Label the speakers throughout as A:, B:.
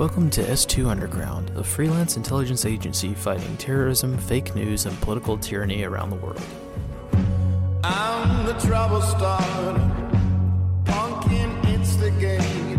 A: Welcome to S2 Underground, a freelance intelligence agency fighting terrorism, fake news, and political tyranny around the world.
B: I'm the trouble starter, punkin' instigator.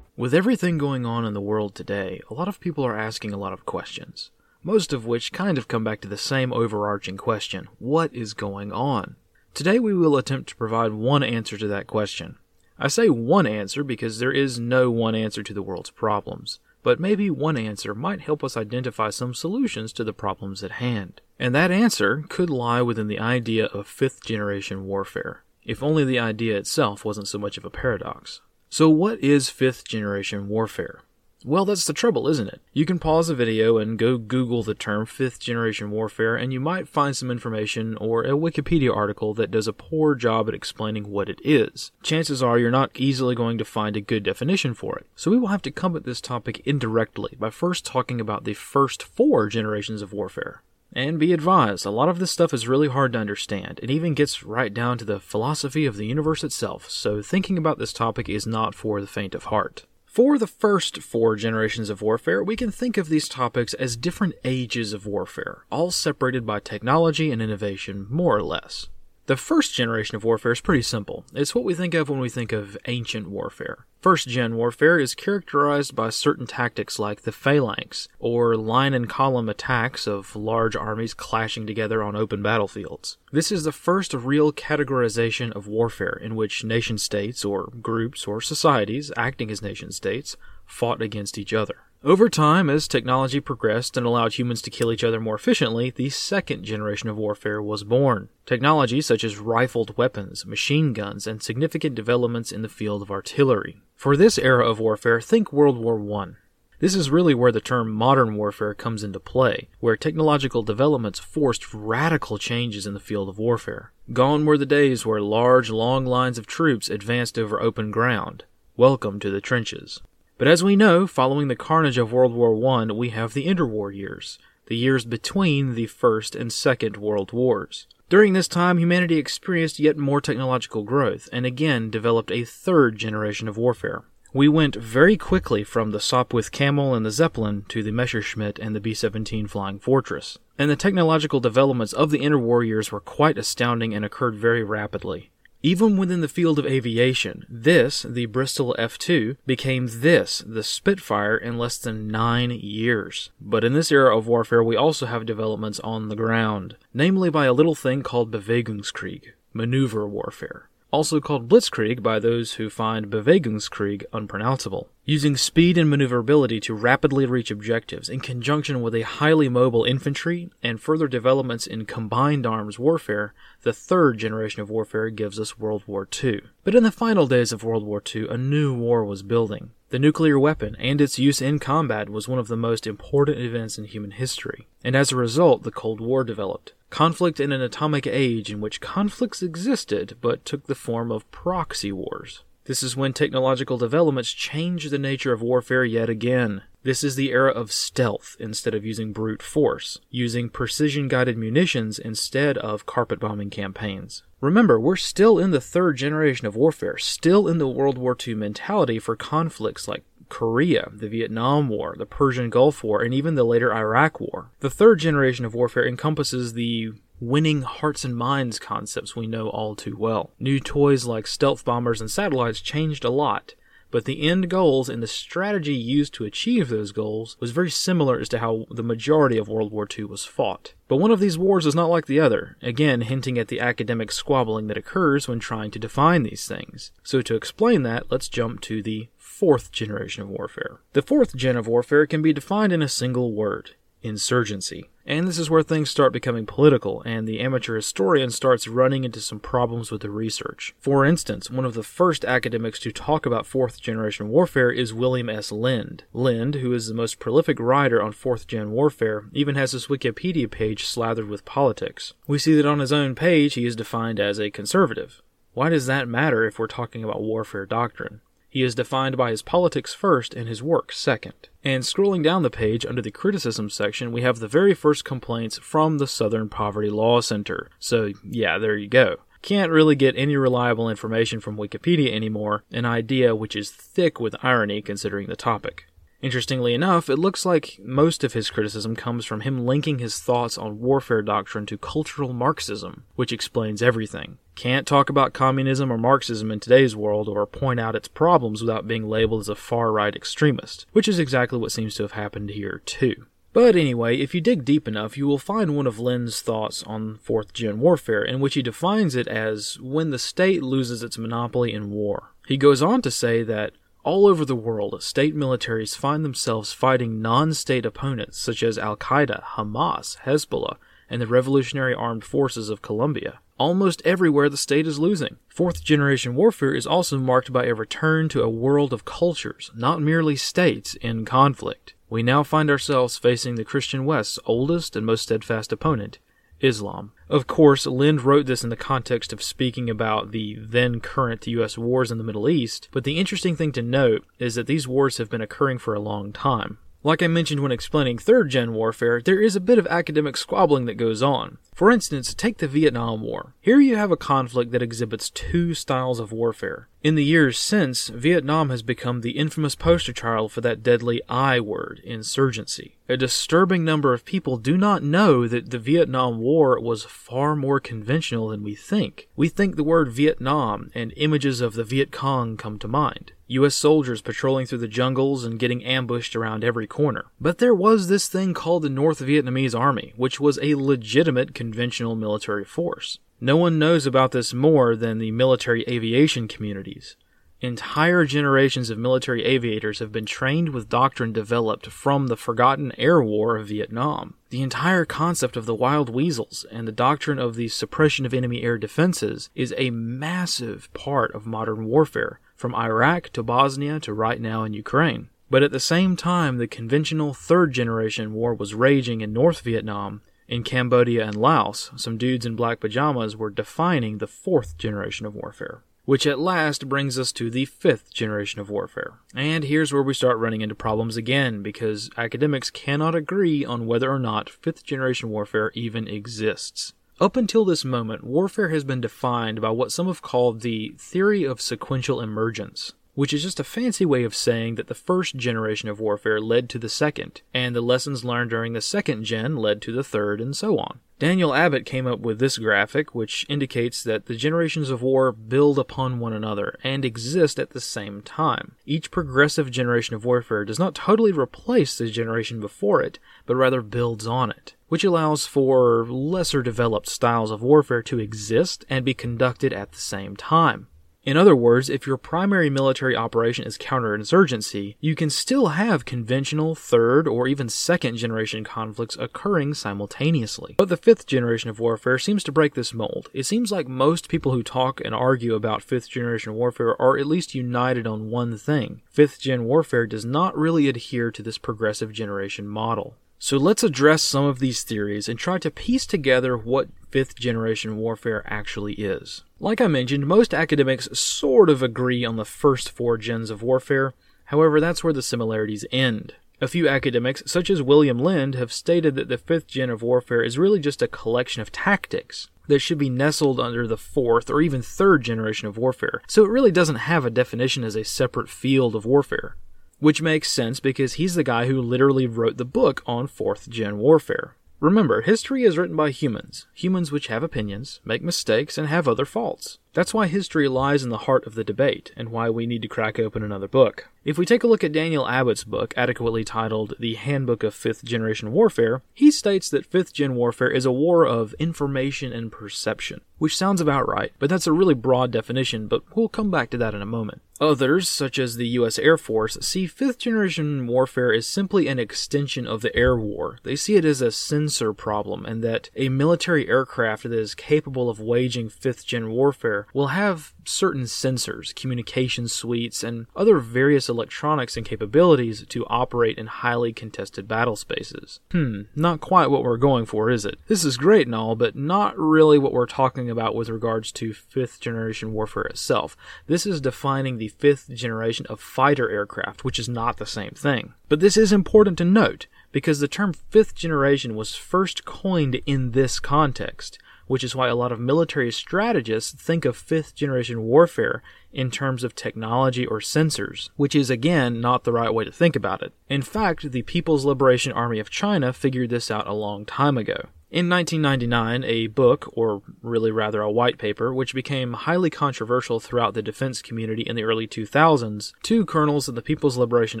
A: With everything going on in the world today, a lot of people are asking a lot of questions, most of which kind of come back to the same overarching question what is going on? Today we will attempt to provide one answer to that question. I say one answer because there is no one answer to the world's problems, but maybe one answer might help us identify some solutions to the problems at hand. And that answer could lie within the idea of fifth generation warfare, if only the idea itself wasn't so much of a paradox. So, what is fifth generation warfare? Well, that's the trouble, isn't it? You can pause the video and go Google the term fifth generation warfare, and you might find some information or a Wikipedia article that does a poor job at explaining what it is. Chances are you're not easily going to find a good definition for it. So we will have to come at this topic indirectly by first talking about the first four generations of warfare. And be advised, a lot of this stuff is really hard to understand. It even gets right down to the philosophy of the universe itself, so thinking about this topic is not for the faint of heart. For the first four generations of warfare, we can think of these topics as different ages of warfare, all separated by technology and innovation, more or less. The first generation of warfare is pretty simple. It's what we think of when we think of ancient warfare. First gen warfare is characterized by certain tactics like the phalanx, or line and column attacks of large armies clashing together on open battlefields. This is the first real categorization of warfare in which nation states, or groups, or societies acting as nation states fought against each other. Over time, as technology progressed and allowed humans to kill each other more efficiently, the second generation of warfare was born. Technology such as rifled weapons, machine guns, and significant developments in the field of artillery. For this era of warfare, think World War I. This is really where the term modern warfare comes into play, where technological developments forced radical changes in the field of warfare. Gone were the days where large, long lines of troops advanced over open ground. Welcome to the trenches. But as we know, following the carnage of World War I, we have the interwar years, the years between the First and Second World Wars. During this time, humanity experienced yet more technological growth, and again developed a third generation of warfare. We went very quickly from the Sopwith Camel and the Zeppelin to the Messerschmitt and the B 17 Flying Fortress. And the technological developments of the interwar years were quite astounding and occurred very rapidly. Even within the field of aviation, this, the Bristol F 2, became this, the Spitfire, in less than nine years. But in this era of warfare, we also have developments on the ground, namely by a little thing called Bewegungskrieg, maneuver warfare also called Blitzkrieg by those who find Bewegungskrieg unpronounceable, using speed and maneuverability to rapidly reach objectives in conjunction with a highly mobile infantry and further developments in combined arms warfare, the third generation of warfare gives us World War II. But in the final days of World War II, a new war was building. The nuclear weapon and its use in combat was one of the most important events in human history, and as a result, the Cold War developed. Conflict in an atomic age in which conflicts existed but took the form of proxy wars. This is when technological developments changed the nature of warfare yet again. This is the era of stealth instead of using brute force, using precision guided munitions instead of carpet bombing campaigns. Remember, we're still in the third generation of warfare, still in the World War II mentality for conflicts like Korea, the Vietnam War, the Persian Gulf War, and even the later Iraq War. The third generation of warfare encompasses the winning hearts and minds concepts we know all too well. New toys like stealth bombers and satellites changed a lot, but the end goals and the strategy used to achieve those goals was very similar as to how the majority of World War II was fought. But one of these wars is not like the other, again hinting at the academic squabbling that occurs when trying to define these things. So to explain that, let's jump to the fourth generation of warfare. The fourth gen of warfare can be defined in a single word insurgency. And this is where things start becoming political, and the amateur historian starts running into some problems with the research. For instance, one of the first academics to talk about fourth generation warfare is William S. Lind. Lind, who is the most prolific writer on fourth gen warfare, even has his Wikipedia page slathered with politics. We see that on his own page he is defined as a conservative. Why does that matter if we're talking about warfare doctrine? He is defined by his politics first and his work second. And scrolling down the page under the criticism section, we have the very first complaints from the Southern Poverty Law Center. So, yeah, there you go. Can't really get any reliable information from Wikipedia anymore, an idea which is thick with irony considering the topic. Interestingly enough, it looks like most of his criticism comes from him linking his thoughts on warfare doctrine to cultural Marxism, which explains everything. Can't talk about communism or Marxism in today's world or point out its problems without being labeled as a far right extremist, which is exactly what seems to have happened here, too. But anyway, if you dig deep enough, you will find one of Lind's thoughts on fourth gen warfare, in which he defines it as when the state loses its monopoly in war. He goes on to say that all over the world, state militaries find themselves fighting non state opponents such as Al Qaeda, Hamas, Hezbollah, and the Revolutionary Armed Forces of Colombia. Almost everywhere the state is losing. Fourth generation warfare is also marked by a return to a world of cultures, not merely states, in conflict. We now find ourselves facing the Christian West's oldest and most steadfast opponent, Islam. Of course, Lind wrote this in the context of speaking about the then current U.S. wars in the Middle East, but the interesting thing to note is that these wars have been occurring for a long time. Like I mentioned when explaining third gen warfare, there is a bit of academic squabbling that goes on. For instance, take the Vietnam War. Here you have a conflict that exhibits two styles of warfare. In the years since, Vietnam has become the infamous poster child for that deadly I word, insurgency. A disturbing number of people do not know that the Vietnam War was far more conventional than we think. We think the word Vietnam and images of the Viet Cong come to mind. U.S. soldiers patrolling through the jungles and getting ambushed around every corner. But there was this thing called the North Vietnamese Army, which was a legitimate conventional military force. No one knows about this more than the military aviation communities. Entire generations of military aviators have been trained with doctrine developed from the forgotten air war of Vietnam. The entire concept of the wild weasels and the doctrine of the suppression of enemy air defenses is a massive part of modern warfare, from Iraq to Bosnia to right now in Ukraine. But at the same time, the conventional third generation war was raging in North Vietnam, in Cambodia and Laos, some dudes in black pajamas were defining the fourth generation of warfare. Which at last brings us to the fifth generation of warfare. And here's where we start running into problems again, because academics cannot agree on whether or not fifth generation warfare even exists. Up until this moment, warfare has been defined by what some have called the theory of sequential emergence which is just a fancy way of saying that the first generation of warfare led to the second, and the lessons learned during the second gen led to the third, and so on. Daniel Abbott came up with this graphic, which indicates that the generations of war build upon one another and exist at the same time. Each progressive generation of warfare does not totally replace the generation before it, but rather builds on it, which allows for lesser developed styles of warfare to exist and be conducted at the same time. In other words, if your primary military operation is counterinsurgency, you can still have conventional third or even second generation conflicts occurring simultaneously. But the fifth generation of warfare seems to break this mold. It seems like most people who talk and argue about fifth generation warfare are at least united on one thing. Fifth gen warfare does not really adhere to this progressive generation model. So let's address some of these theories and try to piece together what fifth generation warfare actually is. Like I mentioned, most academics sort of agree on the first four gens of warfare, however, that's where the similarities end. A few academics, such as William Lind, have stated that the fifth gen of warfare is really just a collection of tactics that should be nestled under the fourth or even third generation of warfare, so it really doesn't have a definition as a separate field of warfare. Which makes sense because he's the guy who literally wrote the book on fourth gen warfare. Remember, history is written by humans, humans which have opinions, make mistakes, and have other faults. That's why history lies in the heart of the debate, and why we need to crack open another book. If we take a look at Daniel Abbott's book, adequately titled The Handbook of Fifth Generation Warfare, he states that fifth gen warfare is a war of information and perception, which sounds about right, but that's a really broad definition, but we'll come back to that in a moment. Others, such as the US Air Force, see fifth generation warfare as simply an extension of the air war. They see it as a sensor problem, and that a military aircraft that is capable of waging fifth gen warfare will have certain sensors, communication suites, and other various electronics and capabilities to operate in highly contested battle spaces. Hmm, not quite what we're going for, is it? This is great and all, but not really what we're talking about with regards to fifth generation warfare itself. This is defining the fifth generation of fighter aircraft, which is not the same thing. But this is important to note because the term fifth generation was first coined in this context which is why a lot of military strategists think of fifth generation warfare in terms of technology or sensors, which is again not the right way to think about it. In fact, the People's Liberation Army of China figured this out a long time ago. In 1999, a book, or really rather a white paper, which became highly controversial throughout the defense community in the early 2000s, two colonels of the People's Liberation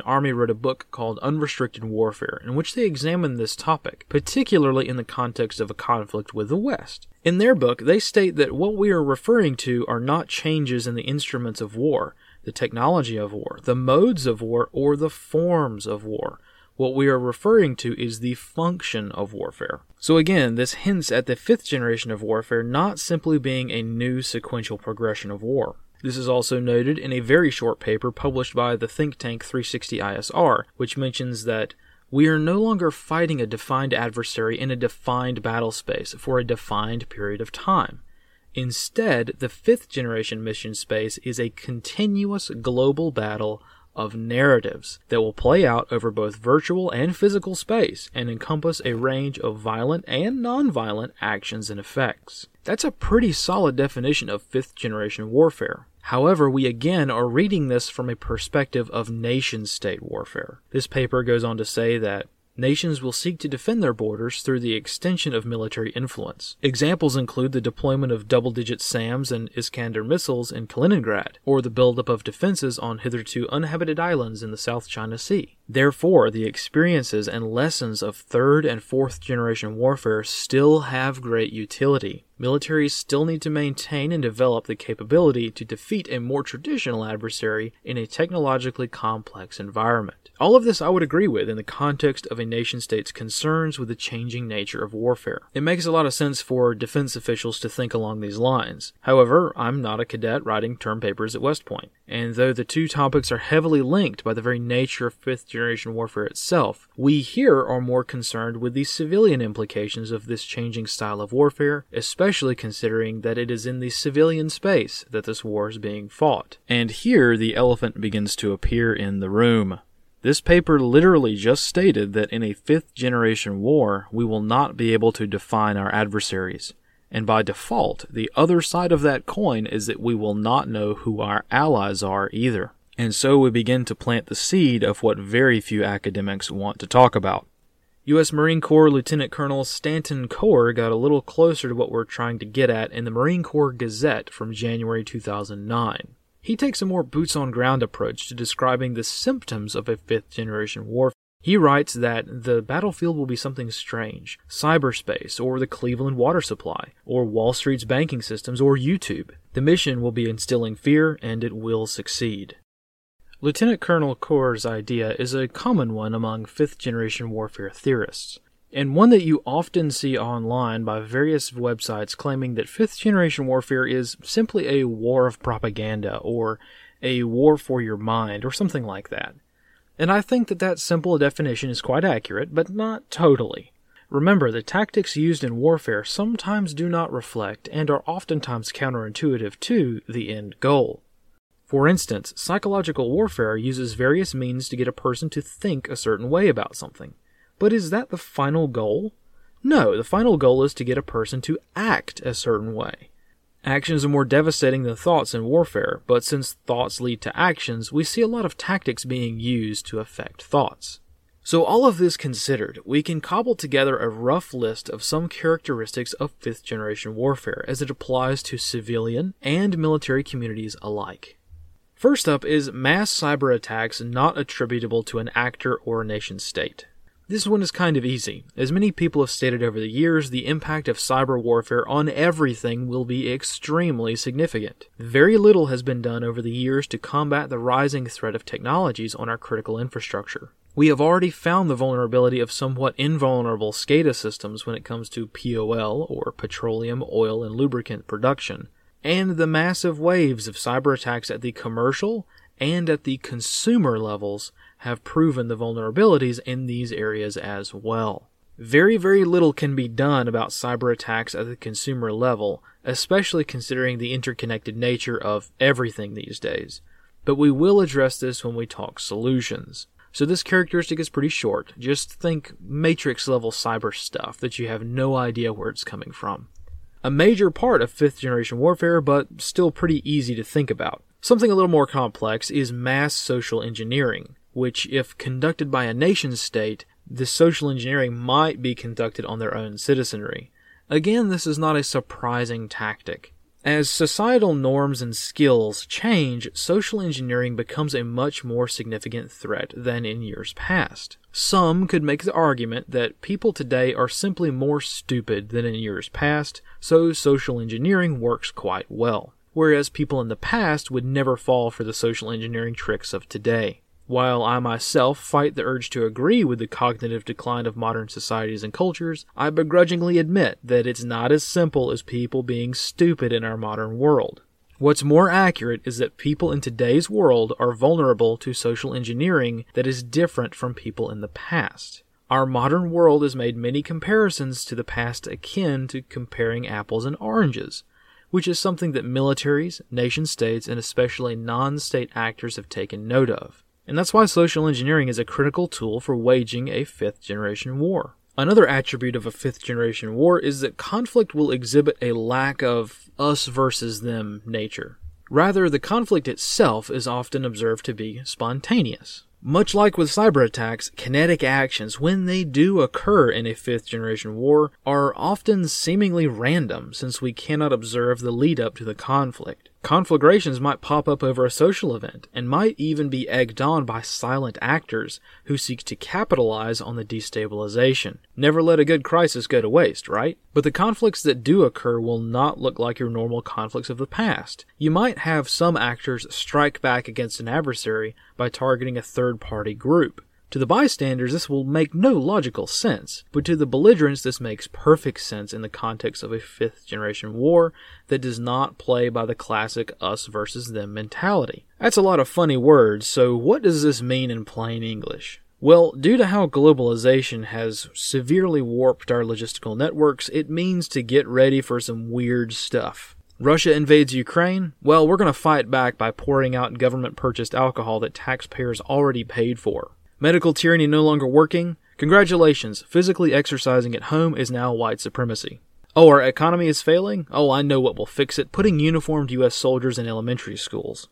A: Army wrote a book called Unrestricted Warfare, in which they examined this topic, particularly in the context of a conflict with the West. In their book, they state that what we are referring to are not changes in the instruments of war, the technology of war, the modes of war, or the forms of war. What we are referring to is the function of warfare. So again, this hints at the fifth generation of warfare not simply being a new sequential progression of war. This is also noted in a very short paper published by the think tank 360 ISR, which mentions that we are no longer fighting a defined adversary in a defined battle space for a defined period of time. Instead, the fifth generation mission space is a continuous global battle of narratives that will play out over both virtual and physical space and encompass a range of violent and non-violent actions and effects. That's a pretty solid definition of fifth generation warfare. However, we again are reading this from a perspective of nation state warfare. This paper goes on to say that nations will seek to defend their borders through the extension of military influence. Examples include the deployment of double digit SAMs and Iskander missiles in Kaliningrad, or the buildup of defenses on hitherto uninhabited islands in the South China Sea. Therefore, the experiences and lessons of third and fourth generation warfare still have great utility. Militaries still need to maintain and develop the capability to defeat a more traditional adversary in a technologically complex environment. All of this I would agree with in the context of a nation state's concerns with the changing nature of warfare. It makes a lot of sense for defense officials to think along these lines. However, I'm not a cadet writing term papers at West Point, and though the two topics are heavily linked by the very nature of fifth generation warfare itself, we here are more concerned with the civilian implications of this changing style of warfare, especially considering that it is in the civilian space that this war is being fought. And here the elephant begins to appear in the room. This paper literally just stated that in a fifth generation war, we will not be able to define our adversaries. And by default, the other side of that coin is that we will not know who our allies are either. And so we begin to plant the seed of what very few academics want to talk about. U.S. Marine Corps Lieutenant Colonel Stanton Coerr got a little closer to what we're trying to get at in the Marine Corps Gazette from January 2009. He takes a more boots on ground approach to describing the symptoms of a fifth generation warfare. He writes that the battlefield will be something strange cyberspace, or the Cleveland water supply, or Wall Street's banking systems, or YouTube. The mission will be instilling fear, and it will succeed. Lieutenant Colonel Coerr's idea is a common one among fifth generation warfare theorists and one that you often see online by various websites claiming that fifth generation warfare is simply a war of propaganda or a war for your mind or something like that. And I think that that simple definition is quite accurate, but not totally. Remember, the tactics used in warfare sometimes do not reflect and are oftentimes counterintuitive to the end goal. For instance, psychological warfare uses various means to get a person to think a certain way about something. But is that the final goal? No, the final goal is to get a person to act a certain way. Actions are more devastating than thoughts in warfare, but since thoughts lead to actions, we see a lot of tactics being used to affect thoughts. So, all of this considered, we can cobble together a rough list of some characteristics of fifth generation warfare as it applies to civilian and military communities alike. First up is mass cyber attacks not attributable to an actor or nation state. This one is kind of easy. As many people have stated over the years, the impact of cyber warfare on everything will be extremely significant. Very little has been done over the years to combat the rising threat of technologies on our critical infrastructure. We have already found the vulnerability of somewhat invulnerable SCADA systems when it comes to POL, or petroleum, oil, and lubricant production, and the massive waves of cyber attacks at the commercial and at the consumer levels have proven the vulnerabilities in these areas as well. Very, very little can be done about cyber attacks at the consumer level, especially considering the interconnected nature of everything these days. But we will address this when we talk solutions. So this characteristic is pretty short. Just think matrix level cyber stuff that you have no idea where it's coming from. A major part of fifth generation warfare, but still pretty easy to think about. Something a little more complex is mass social engineering, which, if conducted by a nation state, this social engineering might be conducted on their own citizenry. Again, this is not a surprising tactic. As societal norms and skills change, social engineering becomes a much more significant threat than in years past. Some could make the argument that people today are simply more stupid than in years past, so social engineering works quite well, whereas people in the past would never fall for the social engineering tricks of today. While I myself fight the urge to agree with the cognitive decline of modern societies and cultures, I begrudgingly admit that it's not as simple as people being stupid in our modern world. What's more accurate is that people in today's world are vulnerable to social engineering that is different from people in the past. Our modern world has made many comparisons to the past akin to comparing apples and oranges, which is something that militaries, nation states, and especially non state actors have taken note of. And that's why social engineering is a critical tool for waging a fifth generation war. Another attribute of a fifth generation war is that conflict will exhibit a lack of us versus them nature. Rather, the conflict itself is often observed to be spontaneous. Much like with cyber attacks, kinetic actions, when they do occur in a fifth generation war, are often seemingly random since we cannot observe the lead up to the conflict. Conflagrations might pop up over a social event and might even be egged on by silent actors who seek to capitalize on the destabilization. Never let a good crisis go to waste, right? But the conflicts that do occur will not look like your normal conflicts of the past. You might have some actors strike back against an adversary by targeting a third party group. To the bystanders, this will make no logical sense, but to the belligerents, this makes perfect sense in the context of a fifth generation war that does not play by the classic us versus them mentality. That's a lot of funny words, so what does this mean in plain English? Well, due to how globalization has severely warped our logistical networks, it means to get ready for some weird stuff. Russia invades Ukraine? Well, we're going to fight back by pouring out government purchased alcohol that taxpayers already paid for. Medical tyranny no longer working? Congratulations, physically exercising at home is now white supremacy. Oh, our economy is failing? Oh, I know what will fix it putting uniformed U.S. soldiers in elementary schools.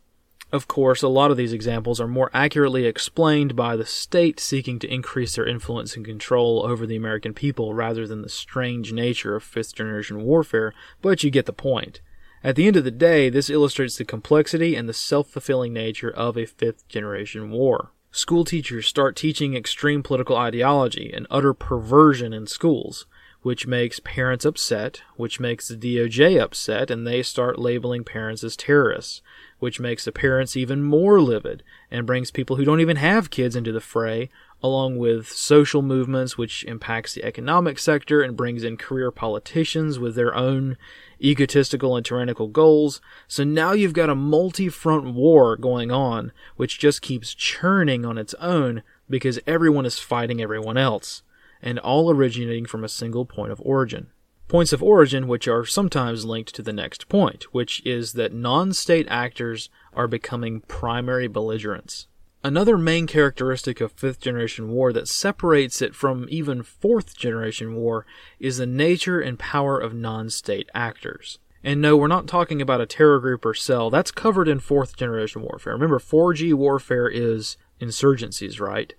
A: Of course, a lot of these examples are more accurately explained by the state seeking to increase their influence and control over the American people rather than the strange nature of fifth generation warfare, but you get the point. At the end of the day, this illustrates the complexity and the self fulfilling nature of a fifth generation war school teachers start teaching extreme political ideology and utter perversion in schools, which makes parents upset, which makes the DOJ upset, and they start labeling parents as terrorists, which makes the parents even more livid and brings people who don't even have kids into the fray, along with social movements which impacts the economic sector and brings in career politicians with their own egotistical and tyrannical goals. So now you've got a multi front war going on, which just keeps churning on its own because everyone is fighting everyone else, and all originating from a single point of origin. Points of origin which are sometimes linked to the next point, which is that non state actors are becoming primary belligerents. Another main characteristic of fifth generation war that separates it from even fourth generation war is the nature and power of non state actors. And no, we're not talking about a terror group or cell. That's covered in fourth generation warfare. Remember, 4G warfare is insurgencies, right?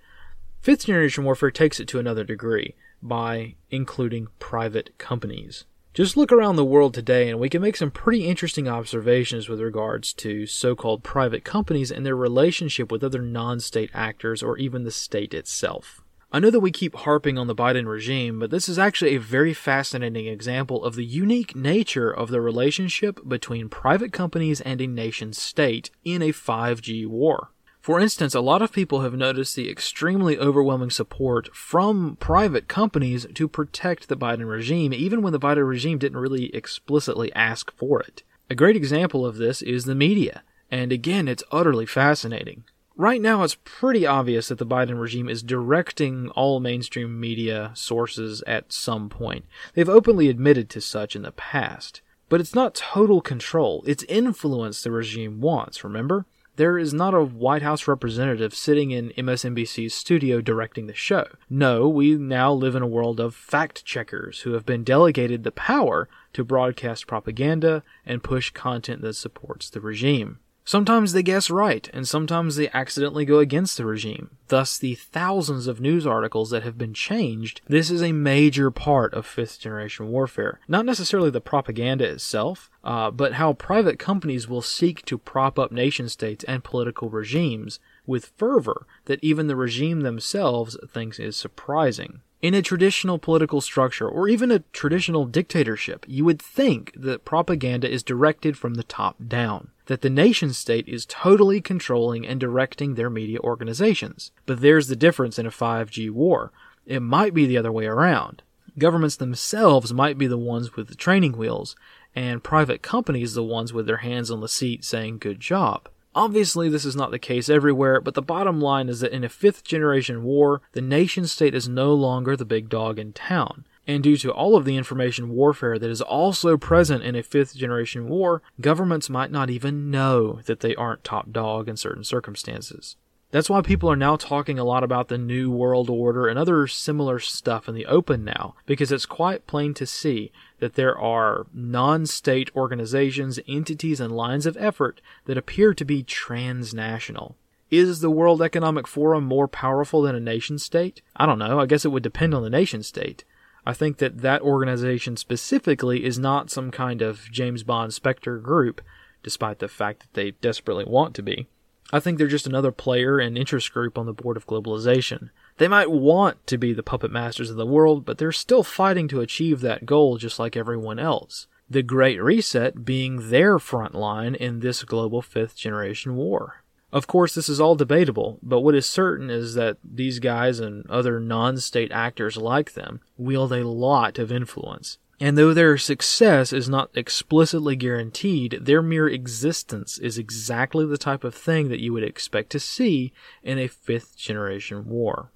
A: Fifth generation warfare takes it to another degree by including private companies. Just look around the world today and we can make some pretty interesting observations with regards to so called private companies and their relationship with other non state actors or even the state itself. I know that we keep harping on the Biden regime, but this is actually a very fascinating example of the unique nature of the relationship between private companies and a nation state in a 5G war. For instance, a lot of people have noticed the extremely overwhelming support from private companies to protect the Biden regime, even when the Biden regime didn't really explicitly ask for it. A great example of this is the media, and again, it's utterly fascinating. Right now, it's pretty obvious that the Biden regime is directing all mainstream media sources at some point. They've openly admitted to such in the past. But it's not total control, it's influence the regime wants, remember? There is not a White House representative sitting in MSNBC's studio directing the show. No, we now live in a world of fact checkers who have been delegated the power to broadcast propaganda and push content that supports the regime. Sometimes they guess right, and sometimes they accidentally go against the regime. Thus, the thousands of news articles that have been changed, this is a major part of fifth generation warfare. Not necessarily the propaganda itself, uh, but how private companies will seek to prop up nation states and political regimes with fervor that even the regime themselves thinks is surprising. In a traditional political structure, or even a traditional dictatorship, you would think that propaganda is directed from the top down, that the nation state is totally controlling and directing their media organizations. But there's the difference in a 5G war. It might be the other way around. Governments themselves might be the ones with the training wheels, and private companies the ones with their hands on the seat saying good job. Obviously, this is not the case everywhere, but the bottom line is that in a fifth generation war, the nation state is no longer the big dog in town. And due to all of the information warfare that is also present in a fifth generation war, governments might not even know that they aren't top dog in certain circumstances. That's why people are now talking a lot about the New World Order and other similar stuff in the open now, because it's quite plain to see that there are non state organizations, entities, and lines of effort that appear to be transnational. Is the World Economic Forum more powerful than a nation state? I don't know. I guess it would depend on the nation state. I think that that organization specifically is not some kind of James Bond Spectre group, despite the fact that they desperately want to be. I think they're just another player and interest group on the board of globalization. They might want to be the puppet masters of the world, but they're still fighting to achieve that goal just like everyone else. The Great Reset being their front line in this global fifth generation war. Of course, this is all debatable, but what is certain is that these guys and other non state actors like them wield a lot of influence. And though their success is not explicitly guaranteed, their mere existence is exactly the type of thing that you would expect to see in a fifth generation war.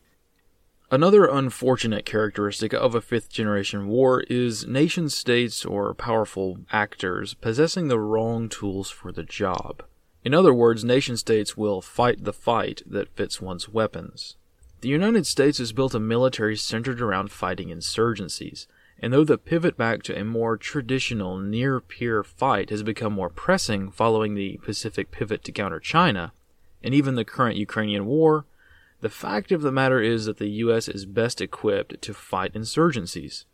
A: Another unfortunate characteristic of a fifth generation war is nation states or powerful actors possessing the wrong tools for the job. In other words, nation states will fight the fight that fits one's weapons. The United States has built a military centered around fighting insurgencies, and though the pivot back to a more traditional near peer fight has become more pressing following the Pacific pivot to counter China, and even the current Ukrainian war, the fact of the matter is that the US is best equipped to fight insurgencies.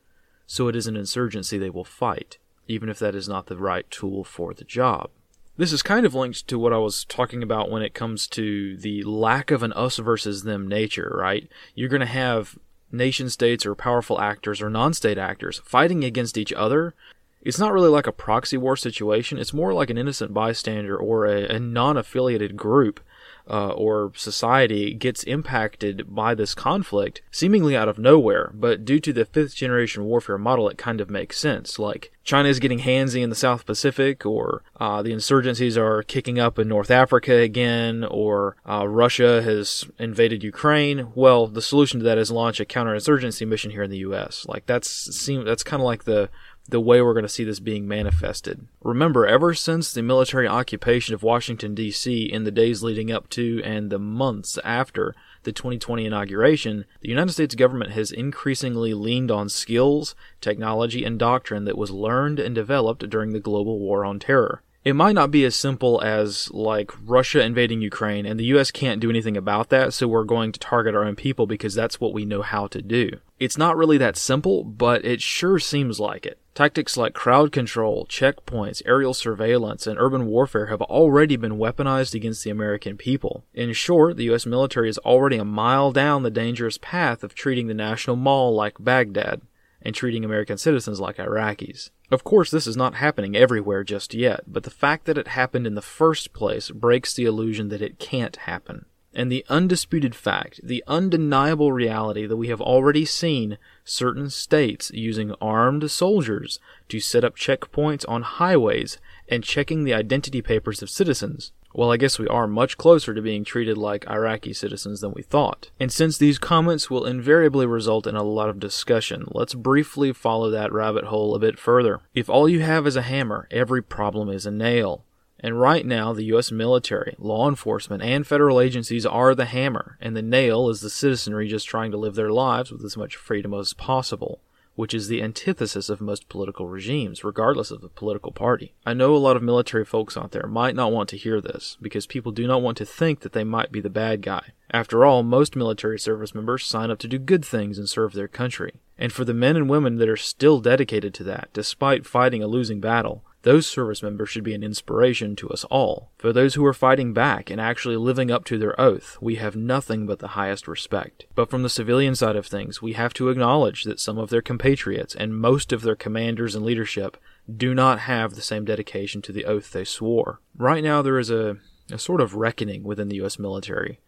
A: So it is an insurgency they will fight, even if that is not the right tool for the job. This is kind of linked to what I was talking about when it comes to the lack of an us versus them nature, right? You're going to have nation states or powerful actors or non state actors fighting against each other. It's not really like a proxy war situation, it's more like an innocent bystander or a, a non affiliated group uh, or society gets impacted by this conflict seemingly out of nowhere, but due to the fifth generation warfare model, it kind of makes sense. Like China is getting handsy in the South Pacific, or uh, the insurgencies are kicking up in North Africa again, or uh, Russia has invaded Ukraine. Well, the solution to that is launch a counterinsurgency mission here in the U.S. Like that's that's kind of like the the way we're going to see this being manifested. Remember, ever since the military occupation of Washington, D.C., in the days leading up to and the months after the 2020 inauguration, the United States government has increasingly leaned on skills, technology, and doctrine that was learned and developed during the global war on terror. It might not be as simple as like Russia invading Ukraine and the US can't do anything about that, so we're going to target our own people because that's what we know how to do. It's not really that simple, but it sure seems like it. Tactics like crowd control, checkpoints, aerial surveillance, and urban warfare have already been weaponized against the American people. In short, the US military is already a mile down the dangerous path of treating the National Mall like Baghdad and treating American citizens like Iraqis. Of course, this is not happening everywhere just yet, but the fact that it happened in the first place breaks the illusion that it can't happen. And the undisputed fact, the undeniable reality that we have already seen certain states using armed soldiers to set up checkpoints on highways and checking the identity papers of citizens well, I guess we are much closer to being treated like Iraqi citizens than we thought. And since these comments will invariably result in a lot of discussion, let's briefly follow that rabbit hole a bit further. If all you have is a hammer, every problem is a nail. And right now, the U.S. military, law enforcement, and federal agencies are the hammer, and the nail is the citizenry just trying to live their lives with as much freedom as possible, which is the antithesis of most political regimes, regardless of the political party. I know a lot of military folks out there might not want to hear this, because people do not want to think that they might be the bad guy. After all, most military service members sign up to do good things and serve their country. And for the men and women that are still dedicated to that, despite fighting a losing battle, those service members should be an inspiration to us all. For those who are fighting back and actually living up to their oath, we have nothing but the highest respect. But from the civilian side of things, we have to acknowledge that some of their compatriots and most of their commanders and leadership do not have the same dedication to the oath they swore. Right now, there is a, a sort of reckoning within the U.S. military.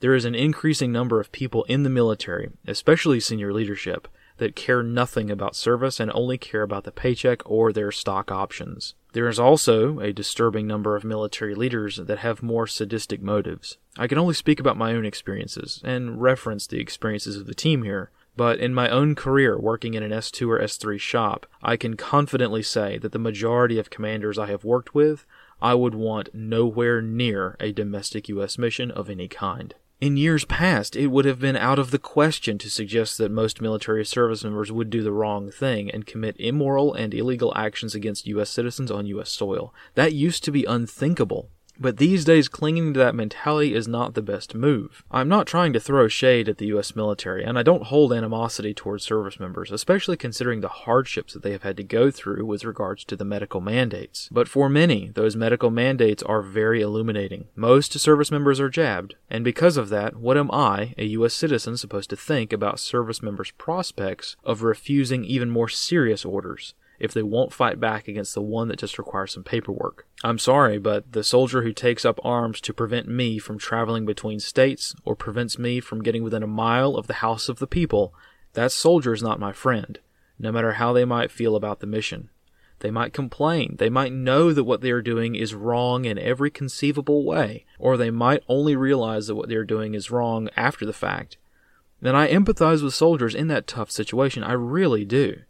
A: There is an increasing number of people in the military, especially senior leadership, that care nothing about service and only care about the paycheck or their stock options. There is also a disturbing number of military leaders that have more sadistic motives. I can only speak about my own experiences and reference the experiences of the team here, but in my own career working in an S2 or S3 shop, I can confidently say that the majority of commanders I have worked with, I would want nowhere near a domestic U.S. mission of any kind. In years past, it would have been out of the question to suggest that most military service members would do the wrong thing and commit immoral and illegal actions against U.S. citizens on U.S. soil. That used to be unthinkable. But these days, clinging to that mentality is not the best move. I'm not trying to throw shade at the U.S. military, and I don't hold animosity towards service members, especially considering the hardships that they have had to go through with regards to the medical mandates. But for many, those medical mandates are very illuminating. Most service members are jabbed, and because of that, what am I, a U.S. citizen, supposed to think about service members' prospects of refusing even more serious orders? If they won't fight back against the one that just requires some paperwork. I'm sorry, but the soldier who takes up arms to prevent me from traveling between states or prevents me from getting within a mile of the house of the people, that soldier is not my friend, no matter how they might feel about the mission. They might complain. They might know that what they are doing is wrong in every conceivable way, or they might only realize that what they are doing is wrong after the fact. Then I empathize with soldiers in that tough situation. I really do.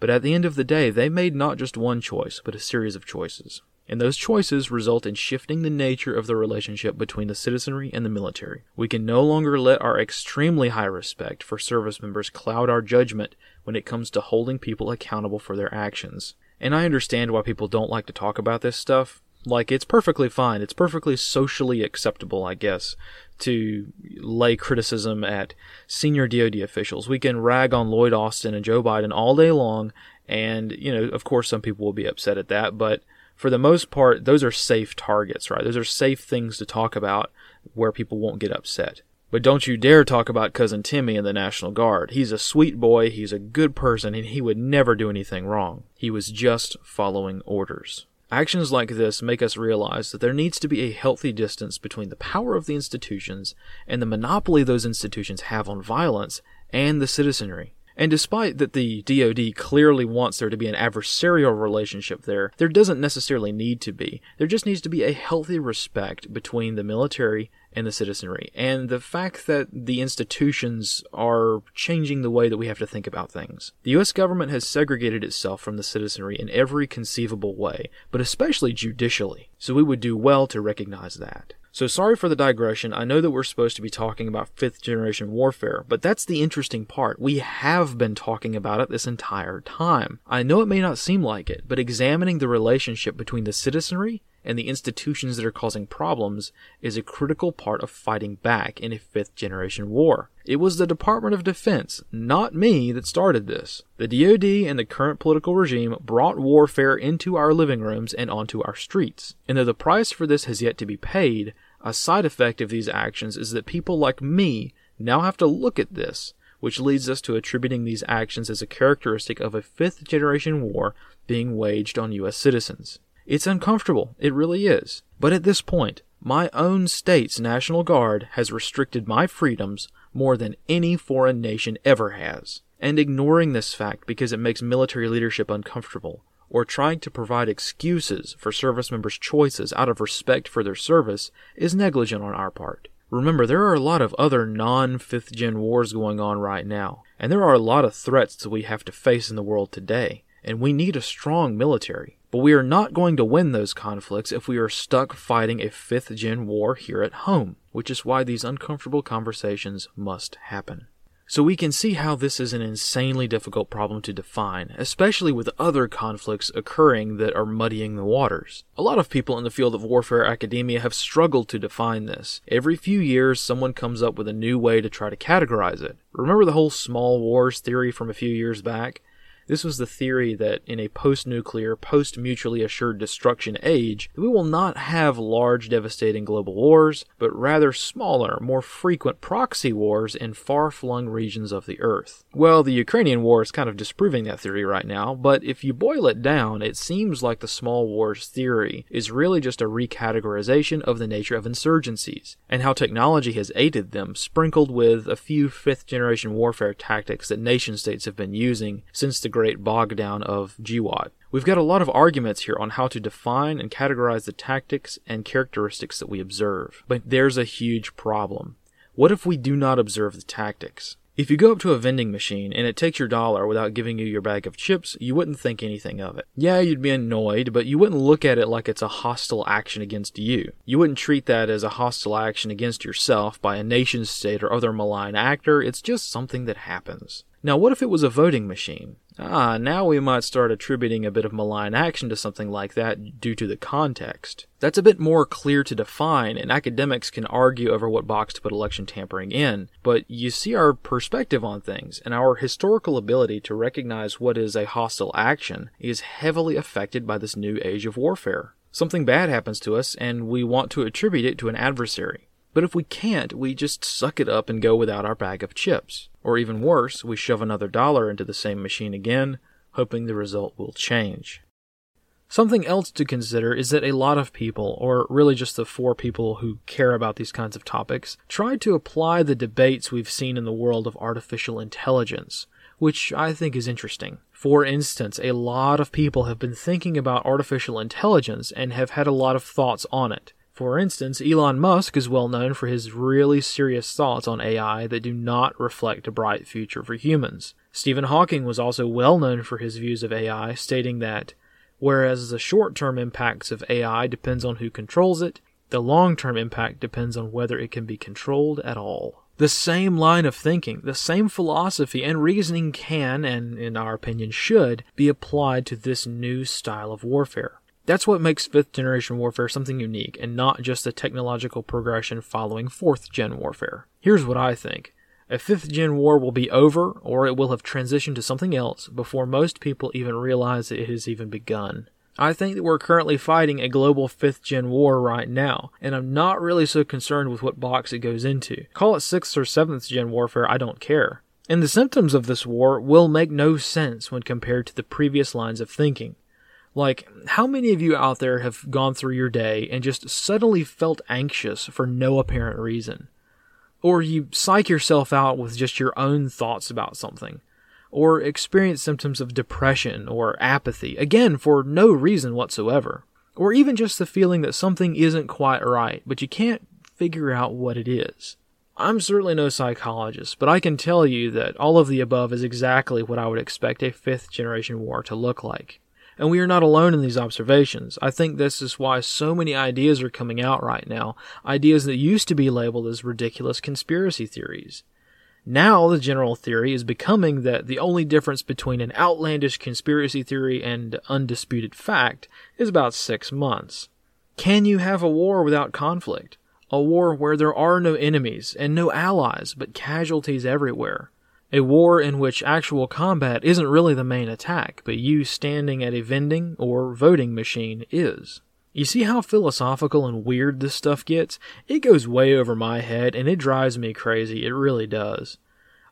A: But at the end of the day, they made not just one choice, but a series of choices. And those choices result in shifting the nature of the relationship between the citizenry and the military. We can no longer let our extremely high respect for service members cloud our judgment when it comes to holding people accountable for their actions. And I understand why people don't like to talk about this stuff. Like, it's perfectly fine. It's perfectly socially acceptable, I guess, to lay criticism at senior DoD officials. We can rag on Lloyd Austin and Joe Biden all day long, and, you know, of course, some people will be upset at that, but for the most part, those are safe targets, right? Those are safe things to talk about where people won't get upset. But don't you dare talk about Cousin Timmy in the National Guard. He's a sweet boy, he's a good person, and he would never do anything wrong. He was just following orders. Actions like this make us realize that there needs to be a healthy distance between the power of the institutions and the monopoly those institutions have on violence and the citizenry. And despite that the DoD clearly wants there to be an adversarial relationship there, there doesn't necessarily need to be. There just needs to be a healthy respect between the military and the citizenry. And the fact that the institutions are changing the way that we have to think about things. The US government has segregated itself from the citizenry in every conceivable way, but especially judicially. So we would do well to recognize that. So sorry for the digression. I know that we're supposed to be talking about fifth generation warfare, but that's the interesting part. We have been talking about it this entire time. I know it may not seem like it, but examining the relationship between the citizenry and the institutions that are causing problems is a critical part of fighting back in a fifth generation war. It was the Department of Defense, not me, that started this. The DoD and the current political regime brought warfare into our living rooms and onto our streets. And though the price for this has yet to be paid, a side effect of these actions is that people like me now have to look at this, which leads us to attributing these actions as a characteristic of a fifth generation war being waged on US citizens. It's uncomfortable, it really is. But at this point, my own state's National Guard has restricted my freedoms more than any foreign nation ever has. And ignoring this fact because it makes military leadership uncomfortable, or trying to provide excuses for service members' choices out of respect for their service, is negligent on our part. Remember, there are a lot of other non 5th gen wars going on right now, and there are a lot of threats that we have to face in the world today. and we need a strong military. But we are not going to win those conflicts if we are stuck fighting a 5th gen war here at home, which is why these uncomfortable conversations must happen. So we can see how this is an insanely difficult problem to define, especially with other conflicts occurring that are muddying the waters. A lot of people in the field of warfare academia have struggled to define this. Every few years, someone comes up with a new way to try to categorize it. Remember the whole small wars theory from a few years back? This was the theory that in a post nuclear, post mutually assured destruction age, we will not have large devastating global wars, but rather smaller, more frequent proxy wars in far flung regions of the Earth. Well, the Ukrainian war is kind of disproving that theory right now, but if you boil it down, it seems like the small wars theory is really just a recategorization of the nature of insurgencies, and how technology has aided them, sprinkled with a few fifth generation warfare tactics that nation states have been using since the great bog down of GWOT. We've got a lot of arguments here on how to define and categorize the tactics and characteristics that we observe. But there's a huge problem. What if we do not observe the tactics? If you go up to a vending machine and it takes your dollar without giving you your bag of chips, you wouldn't think anything of it. Yeah, you'd be annoyed, but you wouldn't look at it like it's a hostile action against you. You wouldn't treat that as a hostile action against yourself by a nation state or other malign actor, it's just something that happens. Now, what if it was a voting machine? Ah, now we might start attributing a bit of malign action to something like that due to the context. That's a bit more clear to define, and academics can argue over what box to put election tampering in, but you see our perspective on things, and our historical ability to recognize what is a hostile action is heavily affected by this new age of warfare. Something bad happens to us, and we want to attribute it to an adversary. But if we can't, we just suck it up and go without our bag of chips. Or even worse, we shove another dollar into the same machine again, hoping the result will change. Something else to consider is that a lot of people, or really just the four people who care about these kinds of topics, try to apply the debates we've seen in the world of artificial intelligence, which I think is interesting. For instance, a lot of people have been thinking about artificial intelligence and have had a lot of thoughts on it. For instance, Elon Musk is well known for his really serious thoughts on AI that do not reflect a bright future for humans. Stephen Hawking was also well known for his views of AI, stating that whereas the short-term impacts of AI depends on who controls it, the long-term impact depends on whether it can be controlled at all. The same line of thinking, the same philosophy and reasoning can, and in our opinion should, be applied to this new style of warfare. That's what makes fifth generation warfare something unique and not just a technological progression following fourth gen warfare. Here's what I think. A fifth gen war will be over, or it will have transitioned to something else before most people even realize it has even begun. I think that we're currently fighting a global 5th gen war right now, and I'm not really so concerned with what box it goes into. Call it 6th or 7th gen warfare, I don't care. And the symptoms of this war will make no sense when compared to the previous lines of thinking. Like, how many of you out there have gone through your day and just suddenly felt anxious for no apparent reason? Or you psych yourself out with just your own thoughts about something? Or experience symptoms of depression or apathy, again, for no reason whatsoever? Or even just the feeling that something isn't quite right, but you can't figure out what it is? I'm certainly no psychologist, but I can tell you that all of the above is exactly what I would expect a fifth generation war to look like. And we are not alone in these observations. I think this is why so many ideas are coming out right now, ideas that used to be labeled as ridiculous conspiracy theories. Now, the general theory is becoming that the only difference between an outlandish conspiracy theory and undisputed fact is about six months. Can you have a war without conflict? A war where there are no enemies and no allies, but casualties everywhere? A war in which actual combat isn't really the main attack, but you standing at a vending or voting machine is. You see how philosophical and weird this stuff gets? It goes way over my head and it drives me crazy. It really does.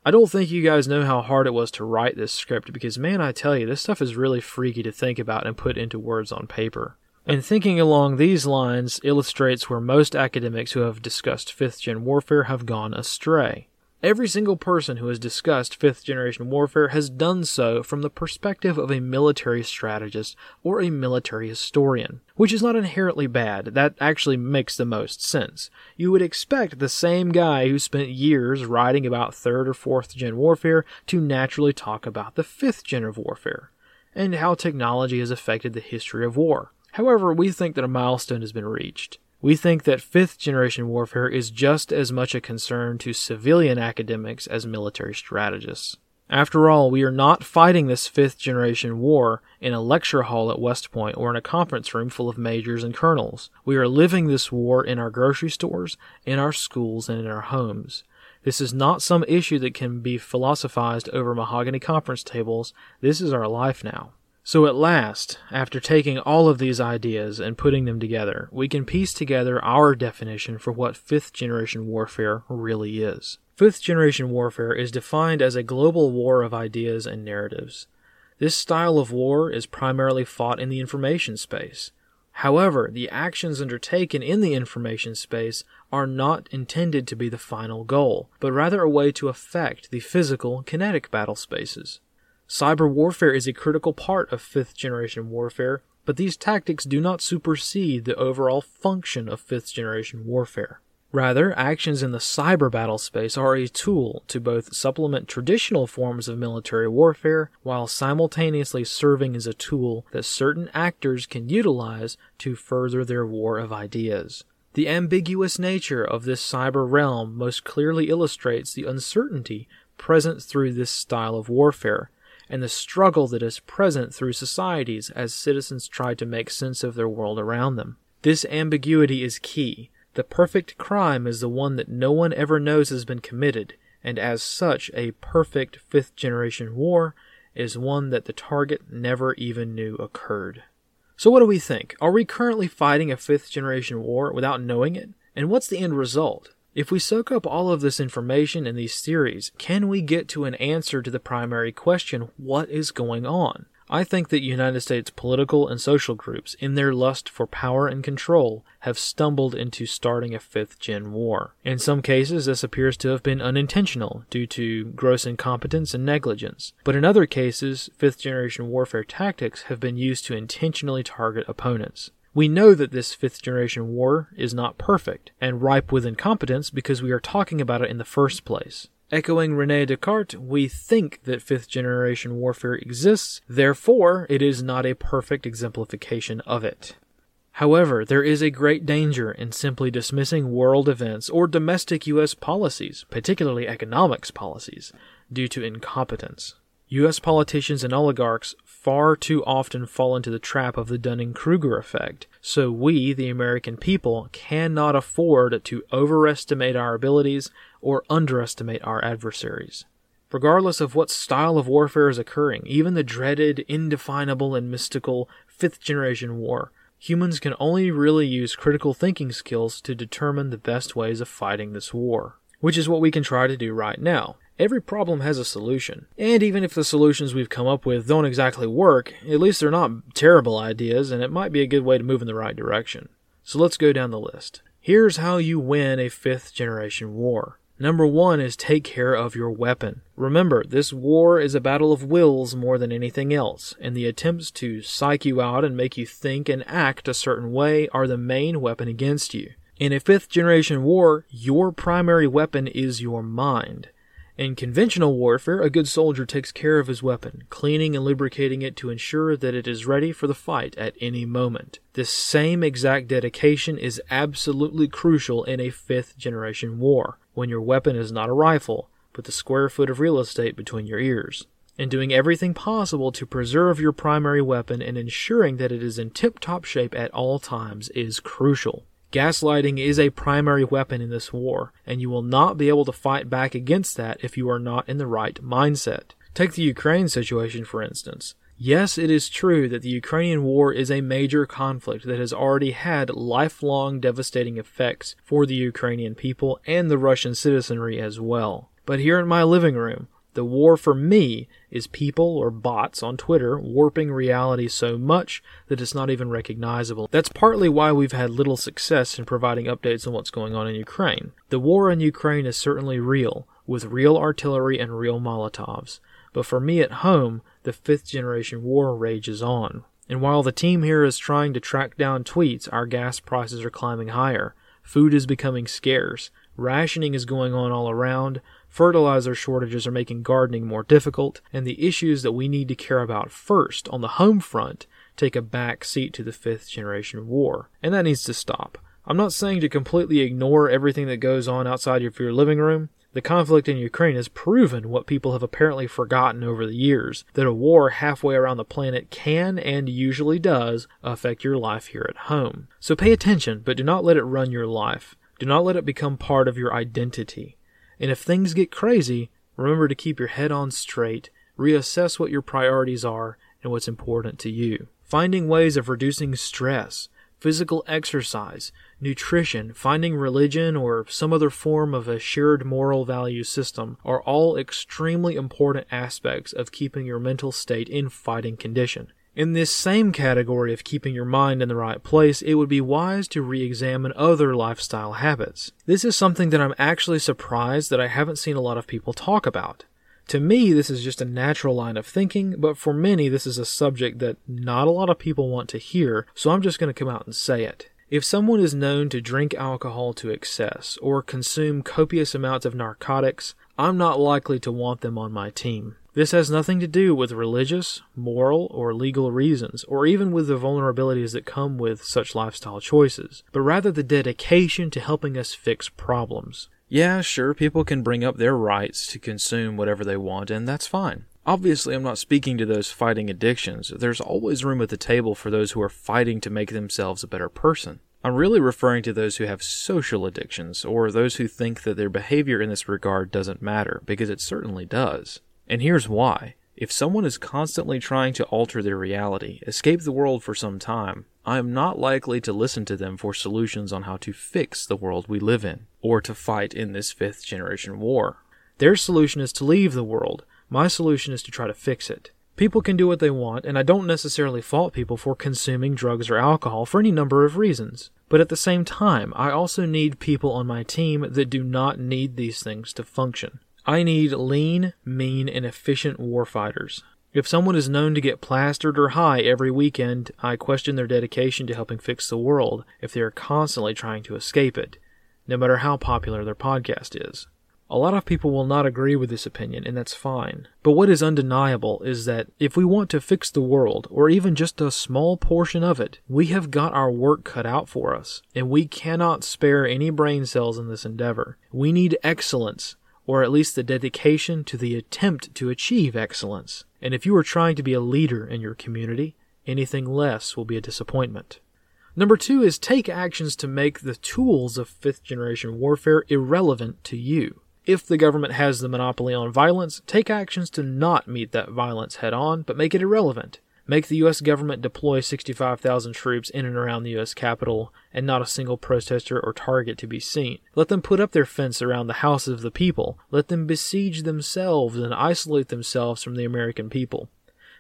A: I don't think you guys know how hard it was to write this script because, man, I tell you, this stuff is really freaky to think about and put into words on paper. And thinking along these lines illustrates where most academics who have discussed 5th gen warfare have gone astray. Every single person who has discussed fifth generation warfare has done so from the perspective of a military strategist or a military historian, which is not inherently bad. That actually makes the most sense. You would expect the same guy who spent years writing about third or fourth gen warfare to naturally talk about the fifth gen of warfare. and how technology has affected the history of war. However, we think that a milestone has been reached. We think that fifth generation warfare is just as much a concern to civilian academics as military strategists. After all, we are not fighting this fifth generation war in a lecture hall at West Point or in a conference room full of majors and colonels. We are living this war in our grocery stores, in our schools, and in our homes. This is not some issue that can be philosophized over mahogany conference tables. This is our life now. So at last, after taking all of these ideas and putting them together, we can piece together our definition for what fifth generation warfare really is. Fifth generation warfare is defined as a global war of ideas and narratives. This style of war is primarily fought in the information space. However, the actions undertaken in the information space are not intended to be the final goal, but rather a way to affect the physical, kinetic battle spaces. Cyber warfare is a critical part of fifth generation warfare, but these tactics do not supersede the overall function of fifth generation warfare. Rather, actions in the cyber battle space are a tool to both supplement traditional forms of military warfare while simultaneously serving as a tool that certain actors can utilize to further their war of ideas. The ambiguous nature of this cyber realm most clearly illustrates the uncertainty present through this style of warfare and the struggle that is present through societies as citizens try to make sense of their world around them. This ambiguity is key the perfect crime is the one that no one ever knows has been committed, and as such, a perfect fifth generation war is one that the target never even knew occurred. So, what do we think? Are we currently fighting a fifth generation war without knowing it? And what's the end result? If we soak up all of this information in these theories, can we get to an answer to the primary question what is going on? I think that United States political and social groups, in their lust for power and control, have stumbled into starting a fifth gen war. In some cases, this appears to have been unintentional due to gross incompetence and negligence, but in other cases, fifth generation warfare tactics have been used to intentionally target opponents. We know that this fifth generation war is not perfect and ripe with incompetence because we are talking about it in the first place. Echoing Rene Descartes, we think that fifth generation warfare exists, therefore, it is not a perfect exemplification of it. However, there is a great danger in simply dismissing world events or domestic U.S. policies, particularly economics policies, due to incompetence. U.S. politicians and oligarchs far too often fall into the trap of the Dunning Kruger effect, so we, the American people, cannot afford to overestimate our abilities or underestimate our adversaries. Regardless of what style of warfare is occurring, even the dreaded, indefinable, and mystical fifth generation war, humans can only really use critical thinking skills to determine the best ways of fighting this war. Which is what we can try to do right now. Every problem has a solution. And even if the solutions we've come up with don't exactly work, at least they're not terrible ideas, and it might be a good way to move in the right direction. So let's go down the list. Here's how you win a fifth generation war. Number one is take care of your weapon. Remember, this war is a battle of wills more than anything else, and the attempts to psych you out and make you think and act a certain way are the main weapon against you. In a fifth generation war, your primary weapon is your mind. In conventional warfare, a good soldier takes care of his weapon, cleaning and lubricating it to ensure that it is ready for the fight at any moment. This same exact dedication is absolutely crucial in a fifth generation war when your weapon is not a rifle, but the square foot of real estate between your ears. And doing everything possible to preserve your primary weapon and ensuring that it is in tip top shape at all times is crucial. Gaslighting is a primary weapon in this war, and you will not be able to fight back against that if you are not in the right mindset. Take the Ukraine situation, for instance. Yes, it is true that the Ukrainian war is a major conflict that has already had lifelong devastating effects for the Ukrainian people and the Russian citizenry as well. But here in my living room, the war for me is people or bots on Twitter warping reality so much that it's not even recognizable. That's partly why we've had little success in providing updates on what's going on in Ukraine. The war in Ukraine is certainly real, with real artillery and real Molotovs. But for me at home, the fifth generation war rages on. And while the team here is trying to track down tweets, our gas prices are climbing higher. Food is becoming scarce. Rationing is going on all around, fertilizer shortages are making gardening more difficult, and the issues that we need to care about first on the home front take a back seat to the fifth generation war. And that needs to stop. I'm not saying to completely ignore everything that goes on outside of your living room. The conflict in Ukraine has proven what people have apparently forgotten over the years that a war halfway around the planet can and usually does affect your life here at home. So pay attention, but do not let it run your life. Do not let it become part of your identity. And if things get crazy, remember to keep your head on straight, reassess what your priorities are and what's important to you. Finding ways of reducing stress, physical exercise, nutrition, finding religion, or some other form of a shared moral value system are all extremely important aspects of keeping your mental state in fighting condition. In this same category of keeping your mind in the right place, it would be wise to re examine other lifestyle habits. This is something that I'm actually surprised that I haven't seen a lot of people talk about. To me, this is just a natural line of thinking, but for many, this is a subject that not a lot of people want to hear, so I'm just going to come out and say it. If someone is known to drink alcohol to excess or consume copious amounts of narcotics, I'm not likely to want them on my team. This has nothing to do with religious, moral, or legal reasons, or even with the vulnerabilities that come with such lifestyle choices, but rather the dedication to helping us fix problems. Yeah, sure, people can bring up their rights to consume whatever they want, and that's fine. Obviously, I'm not speaking to those fighting addictions. There's always room at the table for those who are fighting to make themselves a better person. I'm really referring to those who have social addictions, or those who think that their behavior in this regard doesn't matter, because it certainly does. And here's why. If someone is constantly trying to alter their reality, escape the world for some time, I am not likely to listen to them for solutions on how to fix the world we live in, or to fight in this fifth generation war. Their solution is to leave the world. My solution is to try to fix it. People can do what they want, and I don't necessarily fault people for consuming drugs or alcohol for any number of reasons. But at the same time, I also need people on my team that do not need these things to function. I need lean, mean, and efficient warfighters. If someone is known to get plastered or high every weekend, I question their dedication to helping fix the world if they are constantly trying to escape it, no matter how popular their podcast is. A lot of people will not agree with this opinion, and that's fine. But what is undeniable is that if we want to fix the world, or even just a small portion of it, we have got our work cut out for us, and we cannot spare any brain cells in this endeavor. We need excellence, or at least the dedication to the attempt to achieve excellence. And if you are trying to be a leader in your community, anything less will be a disappointment. Number two is take actions to make the tools of fifth generation warfare irrelevant to you. If the government has the monopoly on violence, take actions to not meet that violence head on, but make it irrelevant. Make the U.S. government deploy 65,000 troops in and around the U.S. Capitol and not a single protester or target to be seen. Let them put up their fence around the houses of the people. Let them besiege themselves and isolate themselves from the American people.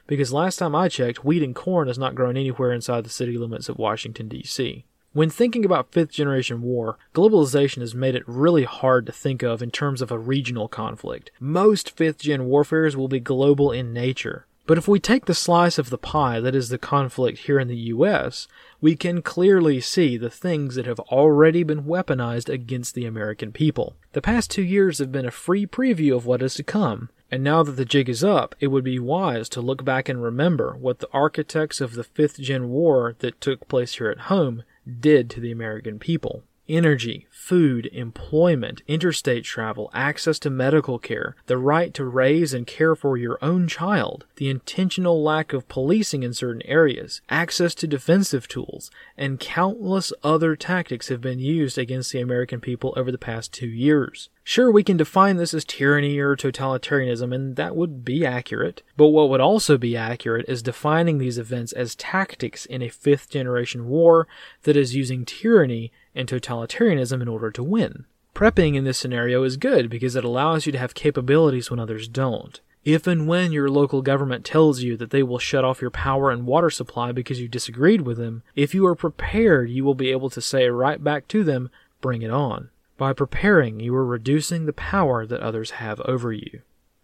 A: Because last time I checked, wheat and corn has not grown anywhere inside the city limits of Washington, D.C. When thinking about fifth generation war, globalization has made it really hard to think of in terms of a regional conflict. Most fifth gen warfares will be global in nature. But if we take the slice of the pie that is the conflict here in the US, we can clearly see the things that have already been weaponized against the American people. The past two years have been a free preview of what is to come, and now that the jig is up, it would be wise to look back and remember what the architects of the fifth gen war that took place here at home did to the American people. Energy, food, employment, interstate travel, access to medical care, the right to raise and care for your own child, the intentional lack of policing in certain areas, access to defensive tools, and countless other tactics have been used against the American people over the past two years. Sure, we can define this as tyranny or totalitarianism, and that would be accurate. But what would also be accurate is defining these events as tactics in a fifth generation war that is using tyranny and totalitarianism in order to win. Prepping in this scenario is good because it allows you to have capabilities when others don't. If and when your local government tells you that they will shut off your power and water supply because you disagreed with them, if you are prepared, you will be able to say right back to them, bring it on. By preparing, you are reducing the power that others have over you.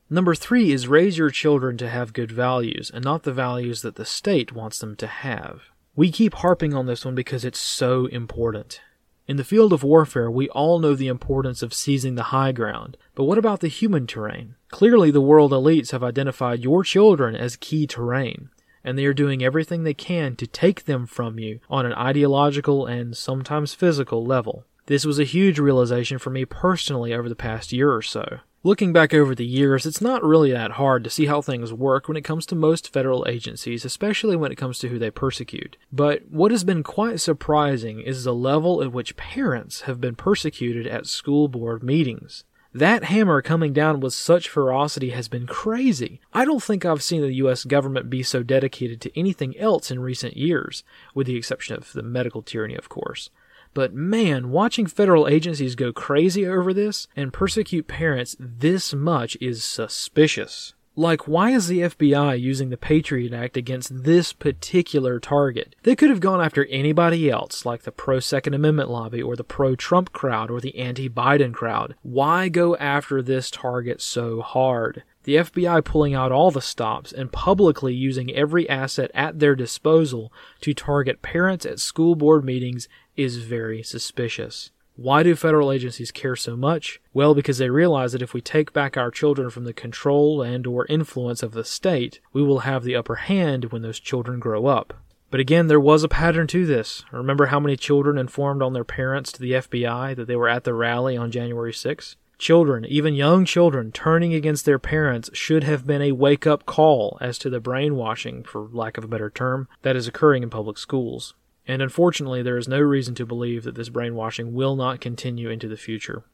A: Number three is raise your children to have good values and not the values that the state wants them to have. We keep harping on this one because it's so important. In the field of warfare, we all know the importance of seizing the high ground. But what about the human terrain? Clearly, the world elites have identified your children as key terrain, and they are doing everything they can to take them from you on an ideological and sometimes physical level. This was a huge realization for me personally over the past year or so. Looking back over the years, it's not really that hard to see how things work when it comes to most federal agencies, especially when it comes to who they persecute. But what has been quite surprising is the level at which parents have been persecuted at school board meetings. That hammer coming down with such ferocity has been crazy. I don't think I've seen the US government be so dedicated to anything else in recent years, with the exception of the medical tyranny, of course. But man, watching federal agencies go crazy over this and persecute parents this much is suspicious. Like, why is the FBI using the Patriot Act against this particular target? They could have gone after anybody else, like the pro Second Amendment lobby, or the pro Trump crowd, or the anti Biden crowd. Why go after this target so hard? The FBI pulling out all the stops and publicly using every asset at their disposal to target parents at school board meetings is very suspicious. Why do federal agencies care so much? Well, because they realize that if we take back our children from the control and or influence of the state, we will have the upper hand when those children grow up. But again, there was a pattern to this. Remember how many children informed on their parents to the FBI that they were at the rally on January 6? Children, even young children, turning against their parents should have been a wake up call as to the brainwashing, for lack of a better term, that is occurring in public schools and unfortunately, there is no reason to believe that this brainwashing will not continue into the future.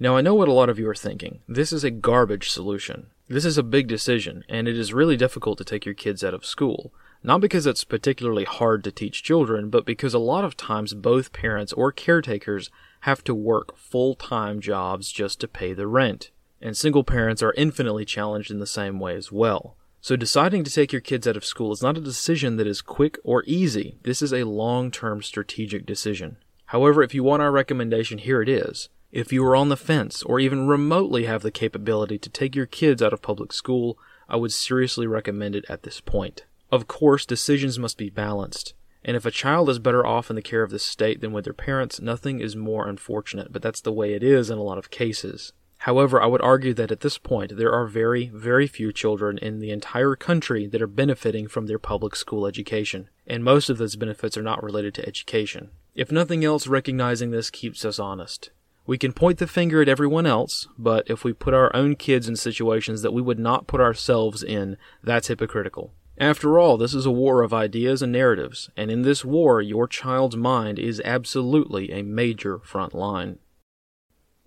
A: Now, I know what a lot of you are thinking. This is a garbage solution. This is a big decision, and it is really difficult to take your kids out of school. Not because it's particularly hard to teach children, but because a lot of times both parents or caretakers have to work full time jobs just to pay the rent. And single parents are infinitely challenged in the same way as well. So deciding to take your kids out of school is not a decision that is quick or easy. This is a long-term strategic decision. However, if you want our recommendation, here it is. If you are on the fence or even remotely have the capability to take your kids out of public school, I would seriously recommend it at this point. Of course, decisions must be balanced. And if a child is better off in the care of the state than with their parents, nothing is more unfortunate, but that's the way it is in a lot of cases. However, I would argue that at this point there are very, very few children in the entire country that are benefiting from their public school education, and most of those benefits are not related to education. If nothing else, recognizing this keeps us honest. We can point the finger at everyone else, but if we put our own kids in situations that we would not put ourselves in, that's hypocritical. After all, this is a war of ideas and narratives, and in this war, your child's mind is absolutely a major front line.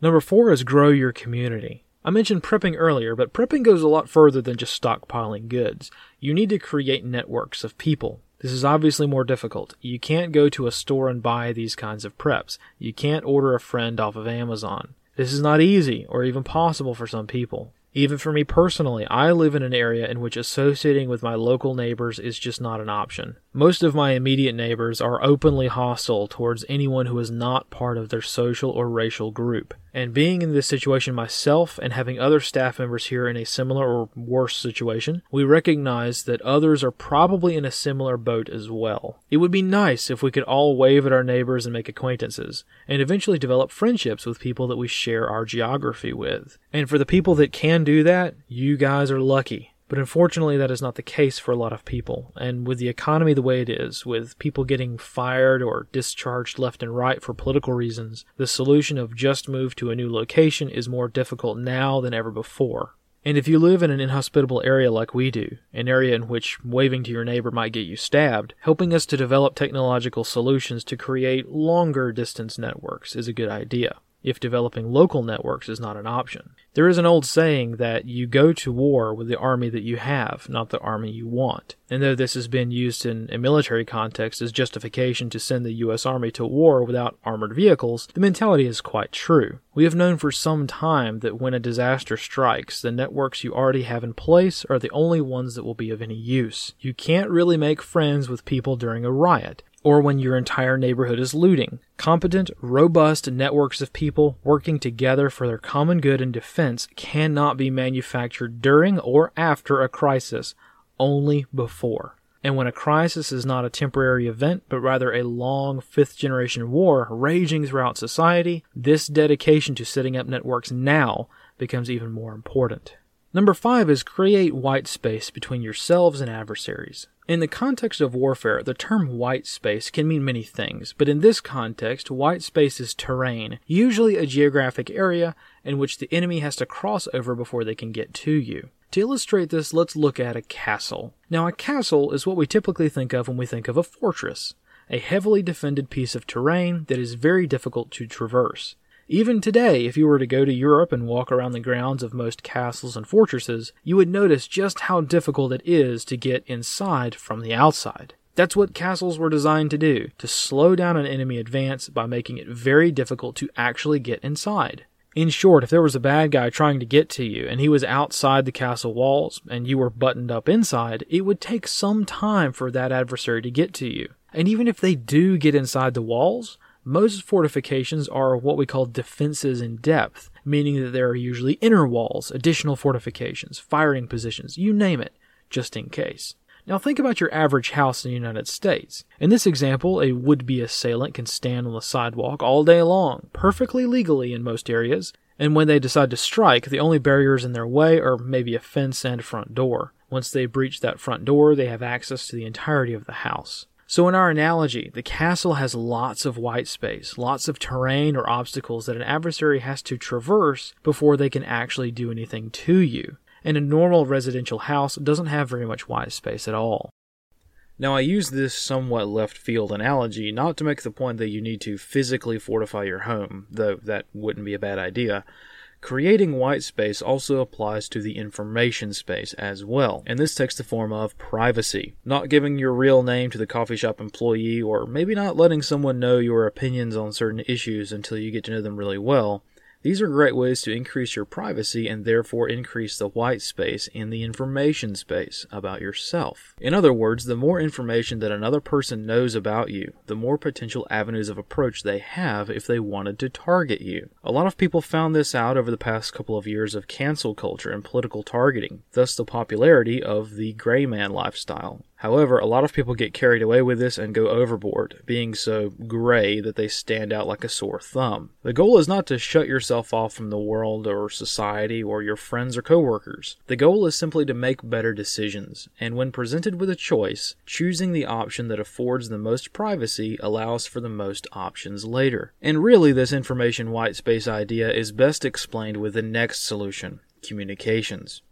A: Number four is grow your community. I mentioned prepping earlier, but prepping goes a lot further than just stockpiling goods. You need to create networks of people. This is obviously more difficult. You can't go to a store and buy these kinds of preps. You can't order a friend off of Amazon. This is not easy or even possible for some people. Even for me personally, I live in an area in which associating with my local neighbors is just not an option. Most of my immediate neighbors are openly hostile towards anyone who is not part of their social or racial group. And being in this situation myself and having other staff members here in a similar or worse situation, we recognize that others are probably in a similar boat as well. It would be nice if we could all wave at our neighbors and make acquaintances, and eventually develop friendships with people that we share our geography with. And for the people that can do that, you guys are lucky. But unfortunately, that is not the case for a lot of people. And with the economy the way it is, with people getting fired or discharged left and right for political reasons, the solution of just move to a new location is more difficult now than ever before. And if you live in an inhospitable area like we do, an area in which waving to your neighbor might get you stabbed, helping us to develop technological solutions to create longer distance networks is a good idea if developing local networks is not an option. There is an old saying that you go to war with the army that you have, not the army you want. And though this has been used in a military context as justification to send the US Army to war without armored vehicles, the mentality is quite true. We have known for some time that when a disaster strikes, the networks you already have in place are the only ones that will be of any use. You can't really make friends with people during a riot or when your entire neighborhood is looting. Competent, robust networks of people working together for their common good and defense cannot be manufactured during or after a crisis, only before. And when a crisis is not a temporary event, but rather a long fifth generation war raging throughout society, this dedication to setting up networks now becomes even more important. Number five is create white space between yourselves and adversaries. In the context of warfare, the term white space can mean many things, but in this context, white space is terrain, usually a geographic area in which the enemy has to cross over before they can get to you. To illustrate this, let's look at a castle. Now, a castle is what we typically think of when we think of a fortress, a heavily defended piece of terrain that is very difficult to traverse. Even today, if you were to go to Europe and walk around the grounds of most castles and fortresses, you would notice just how difficult it is to get inside from the outside. That's what castles were designed to do, to slow down an enemy advance by making it very difficult to actually get inside. In short, if there was a bad guy trying to get to you and he was outside the castle walls and you were buttoned up inside, it would take some time for that adversary to get to you. And even if they do get inside the walls, most fortifications are what we call defenses in depth, meaning that there are usually inner walls, additional fortifications, firing positions, you name it, just in case. Now think about your average house in the United States. In this example, a would-be assailant can stand on the sidewalk all day long, perfectly legally in most areas, and when they decide to strike, the only barriers in their way are maybe a fence and a front door. Once they breach that front door, they have access to the entirety of the house. So, in our analogy, the castle has lots of white space, lots of terrain or obstacles that an adversary has to traverse before they can actually do anything to you. And a normal residential house doesn't have very much white space at all. Now, I use this somewhat left field analogy not to make the point that you need to physically fortify your home, though that wouldn't be a bad idea, Creating white space also applies to the information space as well, and this takes the form of privacy. Not giving your real name to the coffee shop employee, or maybe not letting someone know your opinions on certain issues until you get to know them really well, these are great ways to increase your privacy and therefore increase the white space in the information space about yourself. In other words, the more information that another person knows about you, the more potential avenues of approach they have if they wanted to target you. A lot of people found this out over the past couple of years of cancel culture and political targeting, thus the popularity of the gray man lifestyle. However, a lot of people get carried away with this and go overboard, being so gray that they stand out like a sore thumb. The goal is not to shut yourself off from the world or society or your friends or coworkers. The goal is simply to make better decisions, and when presented with a choice, choosing the option that affords the most privacy allows for the most options later. And really, this information white space idea is best explained with the next solution communications.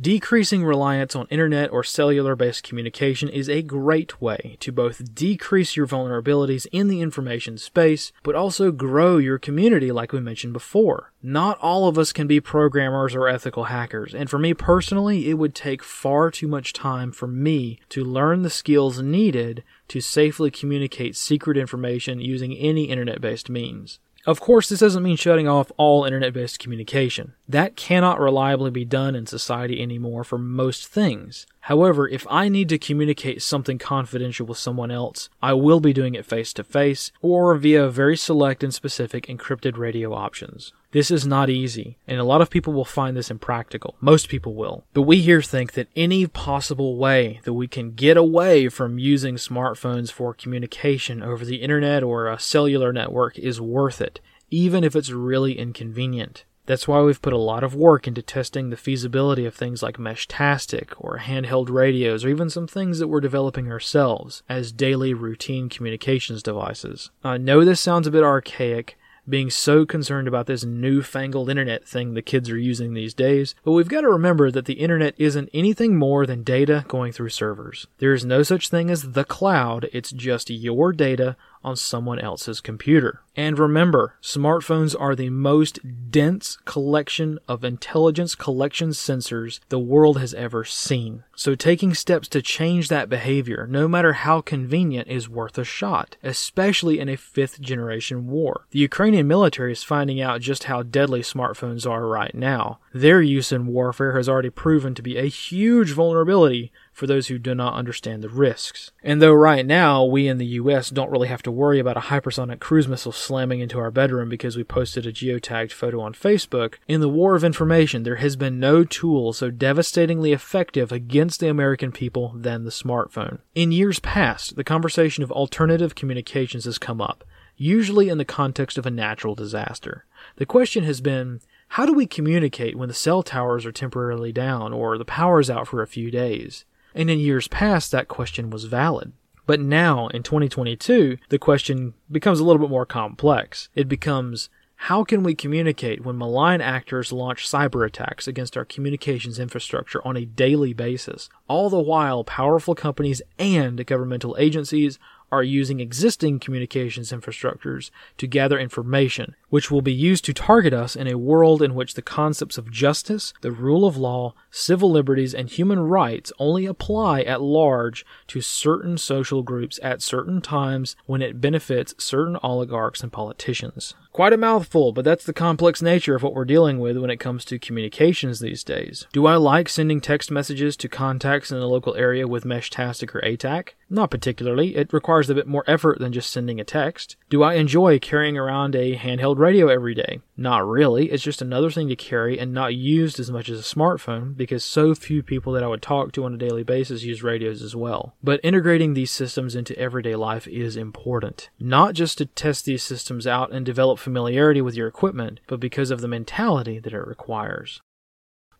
A: Decreasing reliance on internet or cellular based communication is a great way to both decrease your vulnerabilities in the information space, but also grow your community like we mentioned before. Not all of us can be programmers or ethical hackers, and for me personally, it would take far too much time for me to learn the skills needed to safely communicate secret information using any internet based means. Of course, this doesn't mean shutting off all internet based communication. That cannot reliably be done in society anymore for most things. However, if I need to communicate something confidential with someone else, I will be doing it face to face or via very select and specific encrypted radio options. This is not easy, and a lot of people will find this impractical. Most people will. But we here think that any possible way that we can get away from using smartphones for communication over the internet or a cellular network is worth it, even if it's really inconvenient. That's why we've put a lot of work into testing the feasibility of things like Meshtastic or handheld radios or even some things that we're developing ourselves as daily routine communications devices. I know this sounds a bit archaic, being so concerned about this newfangled internet thing the kids are using these days, but we've got to remember that the internet isn't anything more than data going through servers. There is no such thing as the cloud, it's just your data on someone else's computer. And remember, smartphones are the most dense collection of intelligence collection sensors the world has ever seen. So taking steps to change that behavior, no matter how convenient, is worth a shot, especially in a fifth generation war. The Ukrainian military is finding out just how deadly smartphones are right now. Their use in warfare has already proven to be a huge vulnerability for those who do not understand the risks. And though right now we in the US don't really have to worry about a hypersonic cruise missile slamming into our bedroom because we posted a geotagged photo on Facebook, in the war of information there has been no tool so devastatingly effective against the American people than the smartphone. In years past, the conversation of alternative communications has come up, usually in the context of a natural disaster. The question has been, how do we communicate when the cell towers are temporarily down or the power is out for a few days? And in years past, that question was valid. But now, in 2022, the question becomes a little bit more complex. It becomes, how can we communicate when malign actors launch cyber attacks against our communications infrastructure on a daily basis? All the while, powerful companies and governmental agencies are using existing communications infrastructures to gather information, which will be used to target us in a world in which the concepts of justice, the rule of law, civil liberties, and human rights only apply at large to certain social groups at certain times when it benefits certain oligarchs and politicians. Quite a mouthful, but that's the complex nature of what we're dealing with when it comes to communications these days. Do I like sending text messages to contacts in the local area with Meshtastic or ATAK? Not particularly. It requires a bit more effort than just sending a text. Do I enjoy carrying around a handheld radio every day? Not really. It's just another thing to carry and not used as much as a smartphone because so few people that I would talk to on a daily basis use radios as well. But integrating these systems into everyday life is important. Not just to test these systems out and develop familiarity with your equipment, but because of the mentality that it requires.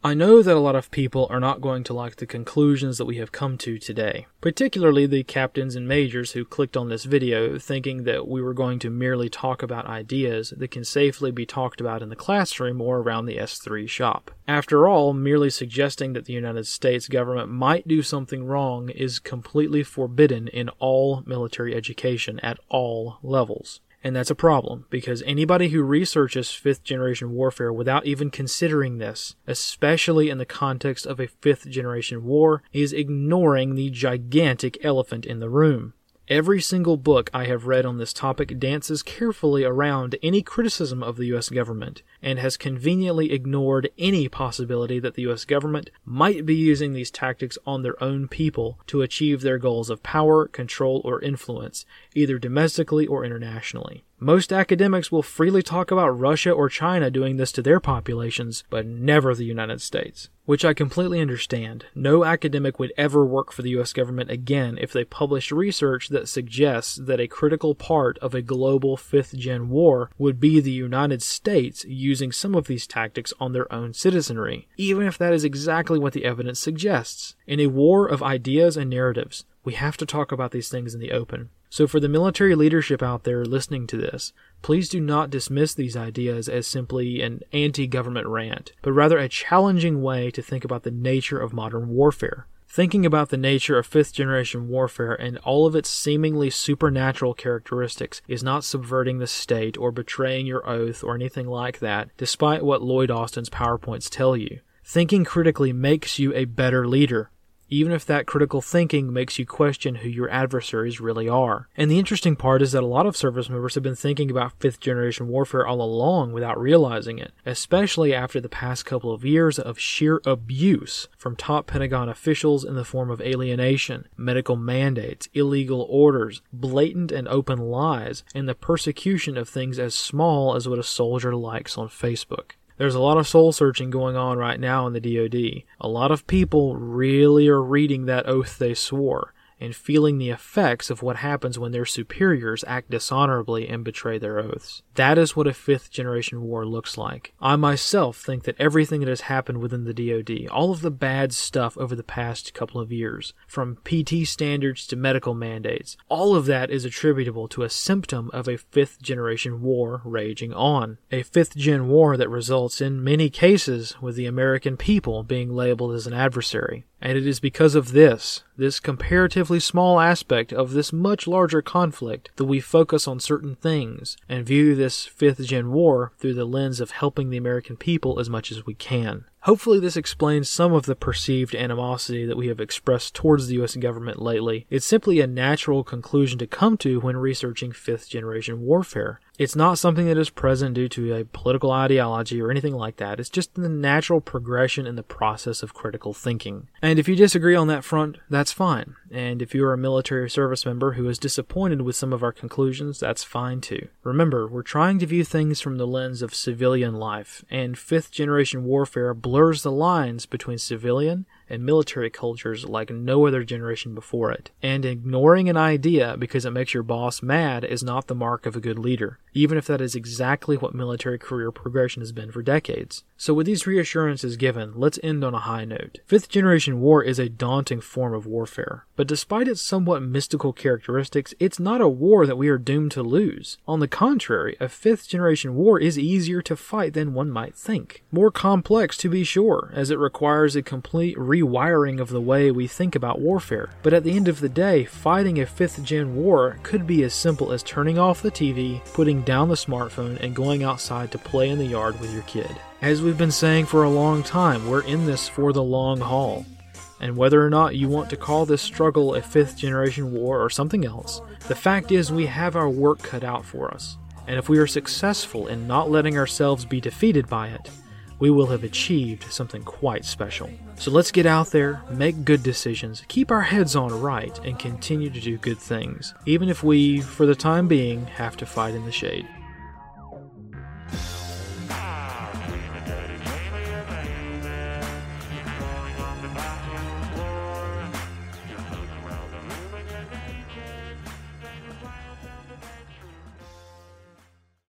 A: I know that a lot of people are not going to like the conclusions that we have come to today, particularly the captains and majors who clicked on this video thinking that we were going to merely talk about ideas that can safely be talked about in the classroom or around the S3 shop. After all, merely suggesting that the United States government might do something wrong is completely forbidden in all military education at all levels. And that's a problem because anybody who researches fifth generation warfare without even considering this, especially in the context of a fifth generation war, is ignoring the gigantic elephant in the room. Every single book I have read on this topic dances carefully around any criticism of the US government and has conveniently ignored any possibility that the US government might be using these tactics on their own people to achieve their goals of power, control, or influence, either domestically or internationally. Most academics will freely talk about Russia or China doing this to their populations, but never the United States. Which I completely understand. No academic would ever work for the US government again if they published research that suggests that a critical part of a global fifth gen war would be the United States using some of these tactics on their own citizenry, even if that is exactly what the evidence suggests. In a war of ideas and narratives, we have to talk about these things in the open. So, for the military leadership out there listening to this, please do not dismiss these ideas as simply an anti government rant, but rather a challenging way to think about the nature of modern warfare. Thinking about the nature of fifth generation warfare and all of its seemingly supernatural characteristics is not subverting the state or betraying your oath or anything like that, despite what Lloyd Austin's PowerPoints tell you. Thinking critically makes you a better leader, even if that critical thinking makes you question who your adversaries really are. And the interesting part is that a lot of service members have been thinking about fifth generation warfare all along without realizing it, especially after the past couple of years of sheer abuse from top Pentagon officials in the form of alienation, medical mandates, illegal orders, blatant and open lies, and the persecution of things as small as what a soldier likes on Facebook. There's a lot of soul searching going on right now in the DoD. A lot of people really are reading that oath they swore and feeling the effects of what happens when their superiors act dishonorably and betray their oaths. That is what a fifth generation war looks like. I myself think that everything that has happened within the DoD, all of the bad stuff over the past couple of years, from PT standards to medical mandates, all of that is attributable to a symptom of a fifth generation war raging on. A fifth gen war that results in many cases with the American people being labeled as an adversary. And it is because of this, this comparatively small aspect of this much larger conflict, that we focus on certain things and view this fifth gen war through the lens of helping the American people as much as we can. Hopefully, this explains some of the perceived animosity that we have expressed towards the US government lately. It's simply a natural conclusion to come to when researching fifth generation warfare. It's not something that is present due to a political ideology or anything like that. It's just the natural progression in the process of critical thinking. And if you disagree on that front, that's fine. And if you are a military service member who is disappointed with some of our conclusions, that's fine too. Remember, we're trying to view things from the lens of civilian life, and fifth generation warfare blurs the lines between civilian and military cultures like no other generation before it. And ignoring an idea because it makes your boss mad is not the mark of a good leader, even if that is exactly what military career progression has been for decades. So, with these reassurances given, let's end on a high note. Fifth generation war is a daunting form of warfare, but despite its somewhat mystical characteristics, it's not a war that we are doomed to lose. On the contrary, a fifth generation war is easier to fight than one might think. More complex, to be sure, as it requires a complete re rewiring of the way we think about warfare. But at the end of the day, fighting a 5th gen war could be as simple as turning off the TV, putting down the smartphone, and going outside to play in the yard with your kid. As we've been saying for a long time, we're in this for the long haul. And whether or not you want to call this struggle a fifth generation war or something else, the fact is we have our work cut out for us. And if we are successful in not letting ourselves be defeated by it, we will have achieved something quite special. So let's get out there, make good decisions, keep our heads on right, and continue to do good things, even if we, for the time being, have to fight in the shade.